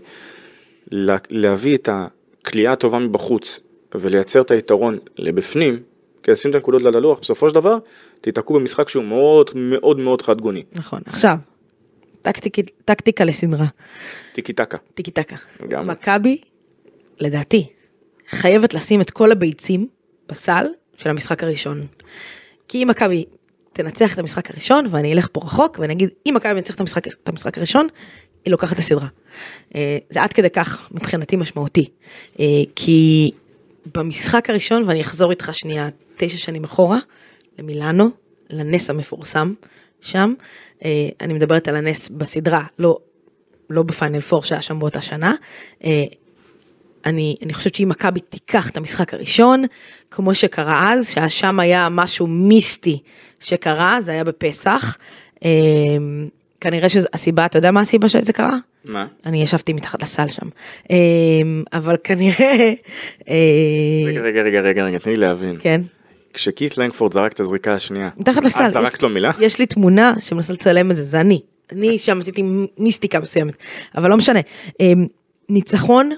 לה, להביא את הכלייה הטובה מבחוץ ולייצר את היתרון לבפנים, כדי לשים את הנקודות על הלוח, בסופו של דבר תיתקעו במשחק שהוא מאוד מאוד מאוד חד גוני. נכון. עכשיו, טקטיק- טקטיקה לסדרה. טיקי טקה. טיקי טקה. מכבי, לדעתי, חייבת לשים את כל הביצים בסל של המשחק הראשון. כי אם מכבי תנצח את המשחק הראשון, ואני אלך פה רחוק, ואני אגיד, אם מכבי מנצח את המשחק, את המשחק הראשון, היא לוקחת את הסדרה. אה, זה עד כדי כך מבחינתי משמעותי. אה, כי במשחק הראשון, ואני אחזור איתך שנייה תשע שנים אחורה, למילאנו, לנס המפורסם שם, אה, אני מדברת על הנס בסדרה, לא, לא בפיינל פור שהיה שם באותה שנה. אה, אני, אני חושבת שאם מכבי תיקח את המשחק הראשון, כמו שקרה אז, ששם היה משהו מיסטי שקרה, זה היה בפסח. אה, כנראה שהסיבה, אתה יודע מה הסיבה שזה קרה? מה? אני ישבתי מתחת לסל שם. אה, אבל כנראה, אה, רגע, רגע, רגע, רגע, רגע, תני לי להבין. כן. כשקית' לנגפורד זרק את הזריקה השנייה, מתחת לסל. את זרקת לו מילה? יש לי תמונה שמנסה לצלם את זה, זה אני. אני שם עשיתי מיסטיקה מסוימת, אבל לא משנה. אמ, ניצחון,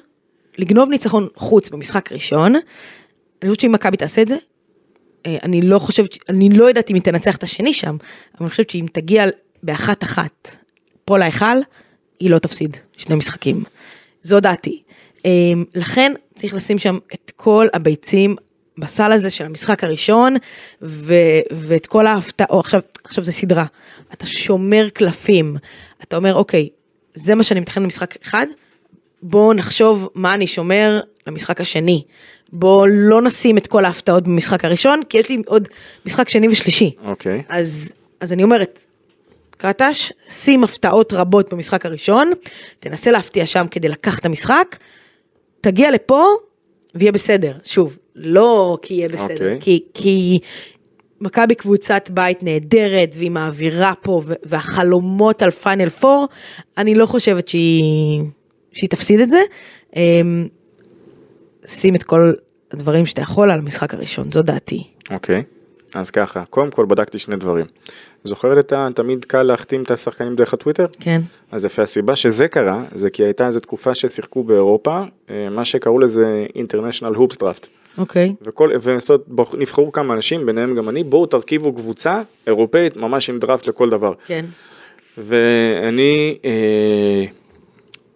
לגנוב ניצחון חוץ במשחק ראשון, אני חושבת שאם מכבי תעשה את זה, אה, אני לא חושבת, אני לא יודעת אם היא תנצח את השני שם, אבל אני חושבת שאם תגיע באחת אחת פה להיכל, היא לא תפסיד שני משחקים. זו דעתי. אמ, לכן צריך לשים שם את כל הביצים בסל הזה של המשחק הראשון, ו- ואת כל ההפתעות, עכשיו, עכשיו זה סדרה, אתה שומר קלפים, אתה אומר אוקיי, זה מה שאני מתכנן למשחק אחד, בואו נחשוב מה אני שומר למשחק השני. בואו לא נשים את כל ההפתעות במשחק הראשון, כי יש לי עוד משחק שני ושלישי. אוקיי. אז, אז אני אומרת, קרטש, שים הפתעות רבות במשחק הראשון, תנסה להפתיע שם כדי לקחת את המשחק, תגיע לפה ויהיה בסדר. שוב, לא כי יהיה בסדר, אוקיי. כי, כי מכבי קבוצת בית נהדרת והיא מעבירה פה והחלומות על פיינל פור, אני לא חושבת שהיא, שהיא תפסיד את זה. אמ, שים את כל הדברים שאתה יכול על המשחק הראשון, זו דעתי. אוקיי, אז ככה, קודם כל בדקתי שני דברים. זוכרת את ה... תמיד קל להחתים את השחקנים דרך הטוויטר? כן. אז יפה, הסיבה שזה קרה, זה כי הייתה איזו תקופה ששיחקו באירופה, אה, מה שקראו לזה International Hoops Draft. אוקיי. וכל, נבחרו כמה אנשים, ביניהם גם אני, בואו תרכיבו קבוצה אירופאית ממש עם דראפט לכל דבר. כן. ואני, אה,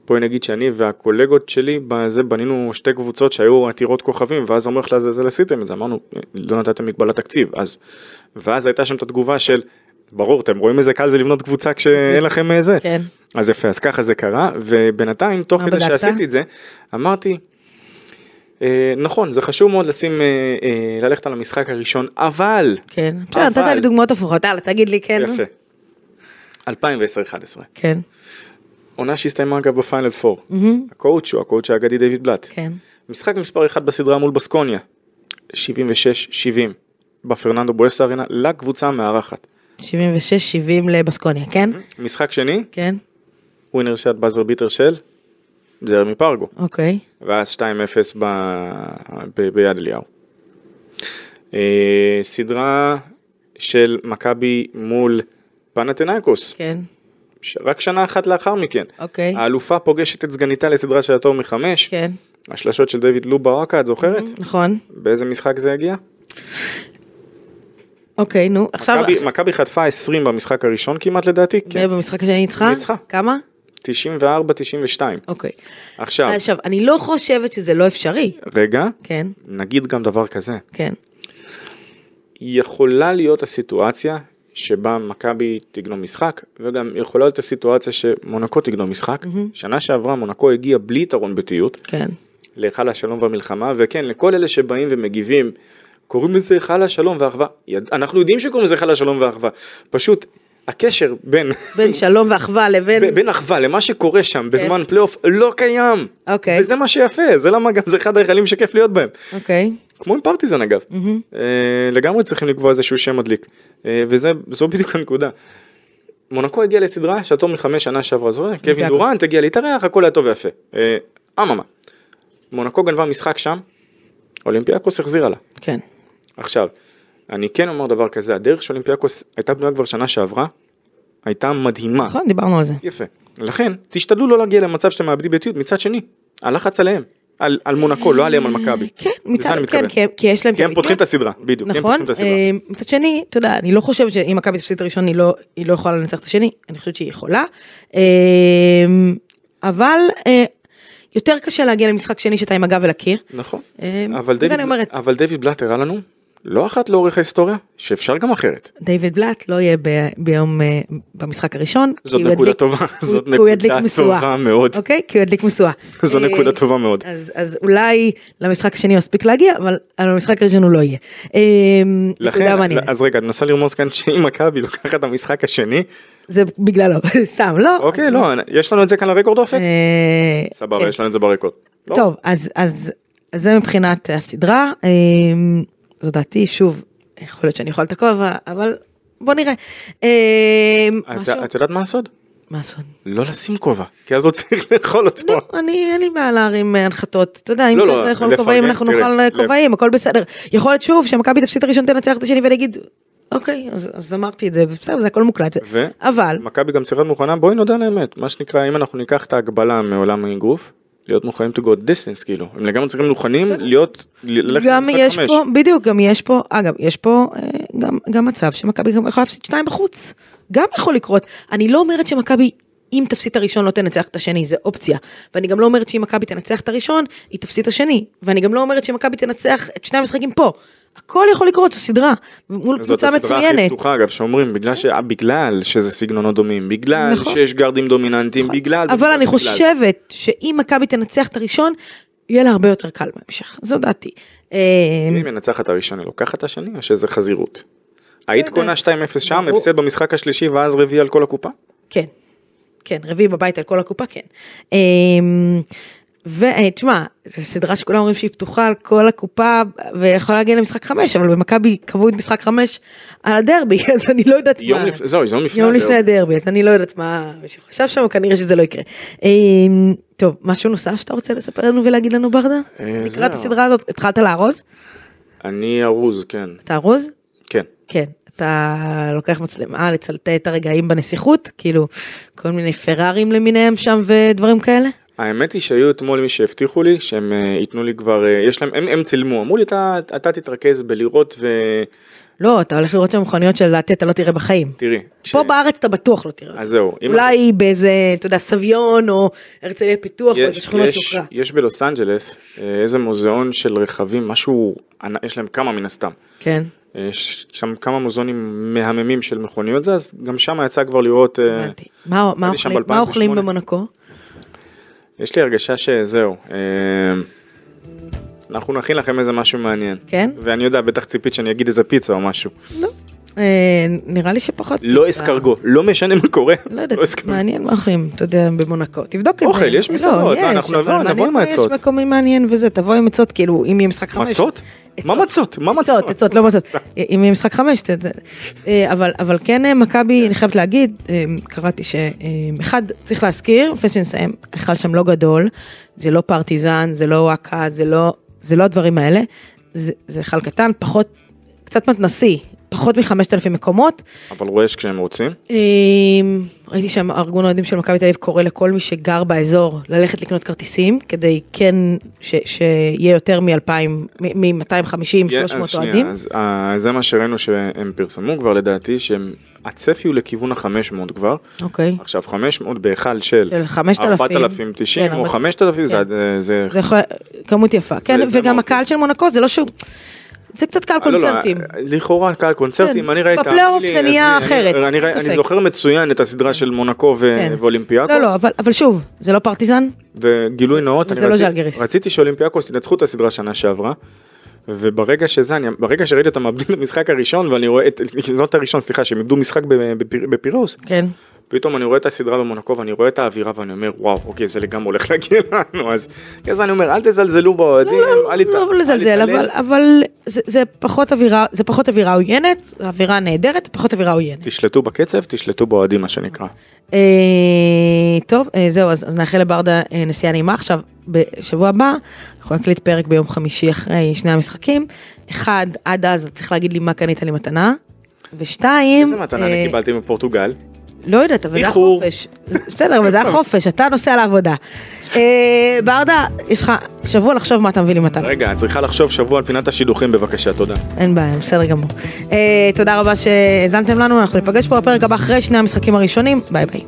בואי נגיד שאני והקולגות שלי, בזה בנינו שתי קבוצות שהיו עתירות כוכבים, ואז אמרו איך לעזאזל עשיתם את זה, אמרנו, לא נתתם מגבלת תקציב, אז, ואז הייתה שם את התגובה של, ברור, אתם רואים איזה קל זה לבנות קבוצה כשאין לכם איזה, כן. אז יפה, אז ככה זה קרה, ובינתיים, תוך כדי בדקת? שעשיתי את זה, אמרתי, אה, נכון, זה חשוב מאוד לשים, אה, אה, ללכת על המשחק הראשון, אבל, כן. בסדר, נתת אבל- לי דוגמאות הפוכות, יאללה, תגיד לי כן. יפה, 2010-2011, כן. עונה שהסתיימה אגב בפיינל 4, מהמם. הקואוצ' הוא הקואוצ' האגדי דיוויד בלאט, כן. משחק מספר 1 בסדרה מול בסקוניה, 76-70, בפרננדו בואסה ארינה, לקבוצה המארחת. 76-70 לבסקוניה, כן? משחק שני, כן. ווינר שעט באזר ביטר של ג'רמי פרגו. אוקיי. ואז 2-0 ב... ב... ביד אליהו. אה, סדרה של מכבי מול פנתנאיקוס, כן. ש... רק שנה אחת לאחר מכן. אוקיי. האלופה פוגשת את סגניתה לסדרה של התור מחמש, כן. השלשות של דיוויד לובה וואקה, את זוכרת? נכון. באיזה משחק זה הגיע? אוקיי, נו. עכשיו, מכבי- חטפה 20 במשחק הראשון כמעט לדעתי, כן, ובמשחק השני ניצחה? ניצחה. כמה? 94-92. אוקיי. עכשיו, עכשיו, אני לא חושבת שזה לא אפשרי. רגע, כן. נגיד גם דבר כזה, כן. יכולה להיות הסיטואציה שבה מכבי תגנוב משחק, וגם יכולה להיות הסיטואציה שמונקו תגנוב משחק. שנה שעברה מונקו הגיע בלי יתרון ביתיות, כן. להיכל השלום והמלחמה, וכן, לכל אלה שבאים ומגיבים, קוראים לזה היכל השלום והאחווה. יד... אנחנו יודעים שקוראים לזה היכל השלום והאחווה. פשוט, הקשר בין, בין שלום ואחווה לבין... בין, בין אחווה למה שקורה שם בזמן פלייאוף לא קיים. אוקיי. וזה מה שיפה, זה למה גם זה אחד ההיכלים שכיף להיות בהם. אוקיי. כמו עם פרטיזן אגב, אה, לגמרי צריכים לקבוע איזשהו שם מדליק, אה, וזה, זו בדיוק הנקודה. מונקו הגיע לסדרה שהתור מחמש שנה שעברה, זוכר? קווין. דורנט הגיע להתארח, הכל היה טוב ויפה. אה, אממה, מונקו גנבה משחק שם, אולימפיאקוס החזירה לה. כן. עכשיו, אני כן אומר דבר כזה, הדרך של אולימפיאקוס הייתה בנויה כבר שנה שעברה, הייתה מדהימה. נכון, דיברנו על זה. יפה. לכן, תשתדלו לא להגיע למצב שאתם מאבדים ביתיות, מצד שני, הלחץ עליהם. על, על מונקו, לא עליהם, על מכבי. כן, מצד, כן. כי, כי יש להם כי הם. פותחים את הסדרה, בדיוק, נכון, הסדרה. אה, מצד שני, אתה יודע, אני לא חושבת שאם מכבי תפסיד את הראשון היא לא, היא לא יכולה לנצח את השני, אני חושבת שהיא יכולה, אה, אבל אה, יותר קשה להגיע למשחק שני שאתה עם הגב אל הקיר. נכון. אה, אבל דיוויד. אבל דיוויד בלאט הראה לנו, לא אחת לאורך ההיסטוריה, שאפשר גם אחרת. דיוויד בלאט לא יהיה ב- ביום, אה, במשחק הראשון. זאת הוא נקודה ידליק- טובה, הוא- זאת הוא נקודה. טובה מאוד. אוקיי? כי הוא ידליק משואה. זו אה, נקודה טובה מאוד. אז, אז אולי למשחק השני מספיק להגיע, אבל על המשחק הראשון הוא לא יהיה. אה, לכן, מעניינת. אז רגע, את מנסה לרמוז כאן שאם מכבי לוקחת את המשחק השני, זה בגללו, סתם, לא. אוקיי, לא, יש לנו את זה כאן לרקורד אופק? סבבה, כן. יש לנו את זה ברקורד. לא? טוב, אז זה מבחינת הסדרה. זו דעתי, שוב, יכול להיות שאני יכולה את הכובע, אבל בוא נראה. אה, את- יודעת מה הסוד? מה הסוד? לא לשים כובע, כי אז לא צריך לאכול אותו. לא, אני, אין לי בעיה להרים אה, הנחתות, אתה יודע, אם לא, צריך לא, לאכול לפרגן, כובעים, אנחנו נאכל אה, כובעים, הכל בסדר. יכול להיות שוב שמכבי תפסיד הראשון, תנצח את השני ואני אגיד, אוקיי, אז, אז אמרתי את זה, בסדר, זה הכל מוקלט. ו- אבל, מכבי גם צריכה להיות מוכנה, בואי נודה על האמת, מה שנקרא, אם אנחנו ניקח את ההגבלה מעולם האגרוף, להיות מוכנים to go distance כאילו, הם לגמרי צריכים מוכנים להיות, ללכת גם יש חמש. פה, בדיוק, גם יש פה, אגב, יש פה אה, גם, גם מצב שמכבי גם יכולה להפסיד שתיים בחוץ. גם יכול לקרות. אני לא אומרת שמכבי, אם תפסיד את הראשון לא תנצח את השני, זה אופציה. ואני גם לא אומרת שאם מכבי תנצח את הראשון, היא תפסיד את השני. ואני גם לא אומרת שמכבי תנצח את שני המשחקים פה. הכל יכול לקרות, זו סדרה. מול זאת קבוצה הסדרה הכי מצוינת. פתוחה אגב שאומרים בגלל ש... בגלל שזה סגנונות דומים בגלל נכון. שיש גארדים דומיננטיים בגלל אבל אני בגלל. חושבת שאם מכבי תנצח את הראשון, יהיה לה הרבה יותר קל בהמשך. זו דעתי. אם היא מנצחת את הראשון היא לוקחת את השני או שזה חזירות. היית יודע. קונה 2-0 שם. הפסד במשחק השלישי ואז רביעי על כל הקופה? כן, כן, רביעי בבית על כל הקופה, כן. אמ, ותשמע, זו סדרה שכולם אומרים שהיא פתוחה על כל הקופה ויכולה להגיע למשחק חמש, אבל במכבי קבעו את משחק חמש על הדרבי, אז אני לא יודעת יום מה. לפני, זהו, יום לפני. יום הדרבי. לפני הדרבי, אז אני לא יודעת מה מישהו חשב שם, כנראה שזה לא יקרה. אמ, טוב, משהו נוסף שאתה רוצה לספר לנו ולהגיד לנו ברדה? אה, לקראת זהו. הסדרה הזאת, התחלת לארוז? אני ארוז, כן. אתה ארוז? כן. כן. אתה לוקח מצלמה לצלטה את הרגעים בנסיכות, כאילו כל מיני פרארים למיניהם שם ודברים כאלה? האמת היא שהיו אתמול מי שהבטיחו לי שהם אה, ייתנו לי כבר, אה, יש להם, הם, הם צילמו, אמרו לי אתה, אתה תתרכז בלראות ותראי, לא, אתה הולך לראות שם מכוניות שלדעתי אתה לא תראה בחיים. כש- פה בארץ אתה בטוח לא תראה. אז זהו, אולי באיזה, אתה יודע, סביון או הרצליה פיתוח או איזה יש, שכונות יש, יוקרה. יש בלוס אנג'לס אה, איזה מוזיאון של רכבים, משהו, יש להם כמה מן הסתם. כן. אה, יש שם כמה מוזיאונים מהממים של מכוניות זה, אז גם שם יצא כבר לראות, אה, הבנתי. מה אוכלים- מה אוכלים ב-2008. במונקו? יש לי הרגשה שזהו, אה, אנחנו נכין לכם איזה משהו מעניין. כן? ואני יודע, בטח ציפית שאני אגיד איזה פיצה או משהו. לא. אה, נראה לי שפחות. לא. אסקרגו, לא משנה מה קורה. לא יודעת, אסקרגו. מעניין מה אוכלים, אתה יודע, במונקו. תבדוק את זה. אוכל, יש מסעדות, לא, לא, יש, אנחנו נבוא- עם מה העצות. יש מקומי מעניין וזה, תבוא עם עצות, כאילו, אם יהיה משחק חמש. מצות? מה. מצות? מה מצות? עצות, לא מצות. אם יהיה משחק חמש, אה, אבל כן אה, מכבי, אני חייבת להגיד, אה, קראתי שאחד, צריך להזכיר, לפני שנסיים, היכל שם לא גדול, זה לא פרטיזן, זה לא וואקה, זה לא, לא הדברים האלה, זה היכל קטן, פחות, קצת מתנשי, פחות מחמשת אלפים מקומות. אבל רועש כשהם רוצים. אה, ראיתי שם ארגון האוהדים של מכבי תל אביב קורא לכל מי שגר באזור ללכת לקנות כרטיסים כדי כן ש- שיהיה יותר מ-2,000, מ-250, 300 אז שנייה, אוהדים. אז אה, זה מה שראינו שהם פרסמו כבר לדעתי, שהצפי הוא לכיוון ה-500 כבר. אוקיי. עכשיו 500 בהיכל של של 5,000. 4,090 כן, או ארבע- 5,000 זה- כן. זה... זה כמות יפה, כן, וגם. הקהל של מונקו זה לא שהוא, זה קצת קהל לא, לא, קונצרטים. לכאורה קהל קונצרטים, כן, אני ראיתי, בפלייאוף זה נהיה אחרת, אני-. זוכר מצוין את הסדרה של מונקו כן. ואולימפיאקוס. לא, לא, אבל- שוב, זה לא פרטיזן? וגילוי נאות, לא. רציתי שאולימפיאקוס ינצחו את הסדרה שנה שעברה. וברגע שזה, אני, ברגע שראיתי אותם מאבדים את המשחק הראשון ואני רואה את, זאת הראשון, סליחה, שהם איבדו משחק בפיר- בפיר- בפירוס, כן. פתאום אני רואה את הסדרה במונקו ואני רואה את האווירה ואני אומר וואו אוקיי זה לגמרי הולך להגיע לנו אז אז אני אומר אל תזלזלו באוהדים, אל ית- לא אל לזלזל. אבל, אבל זה, זה פחות אווירה, זה פחות אווירה עוינת, אווירה נהדרת, פחות אווירה עוינת. תשלטו בקצב, תשלטו באוהדים מה שנקרא. אה, טוב, אה, זהו, אז, אז נאחל לברדה אה, נסיעה נעימה. עכשיו, בשבוע הבא, אנחנו נקליט פרק ביום חמישי אחרי שני המשחקים. אחד, עד אז צריך להגיד לי מה קנית לי מתנה. ושתיים, איזה מתנה אה, אני קיבלתי מפורטוגל? לא יודעת, אבל זה היה איחור. חופש. בסדר, אבל זה היה חופש, אתה נוסע לעבודה. אה, ברדה, יש לך שבוע לחשוב מה אתה מביא לי מתנה. רגע, את צריכה לחשוב שבוע על פינת השידוכים בבקשה, תודה. אין בעיה, בסדר גמור. אה, תודה רבה שהאזנתם לנו, אנחנו ניפגש פה בפרק הבא אחרי שני המשחקים הראשונים, ביי ביי.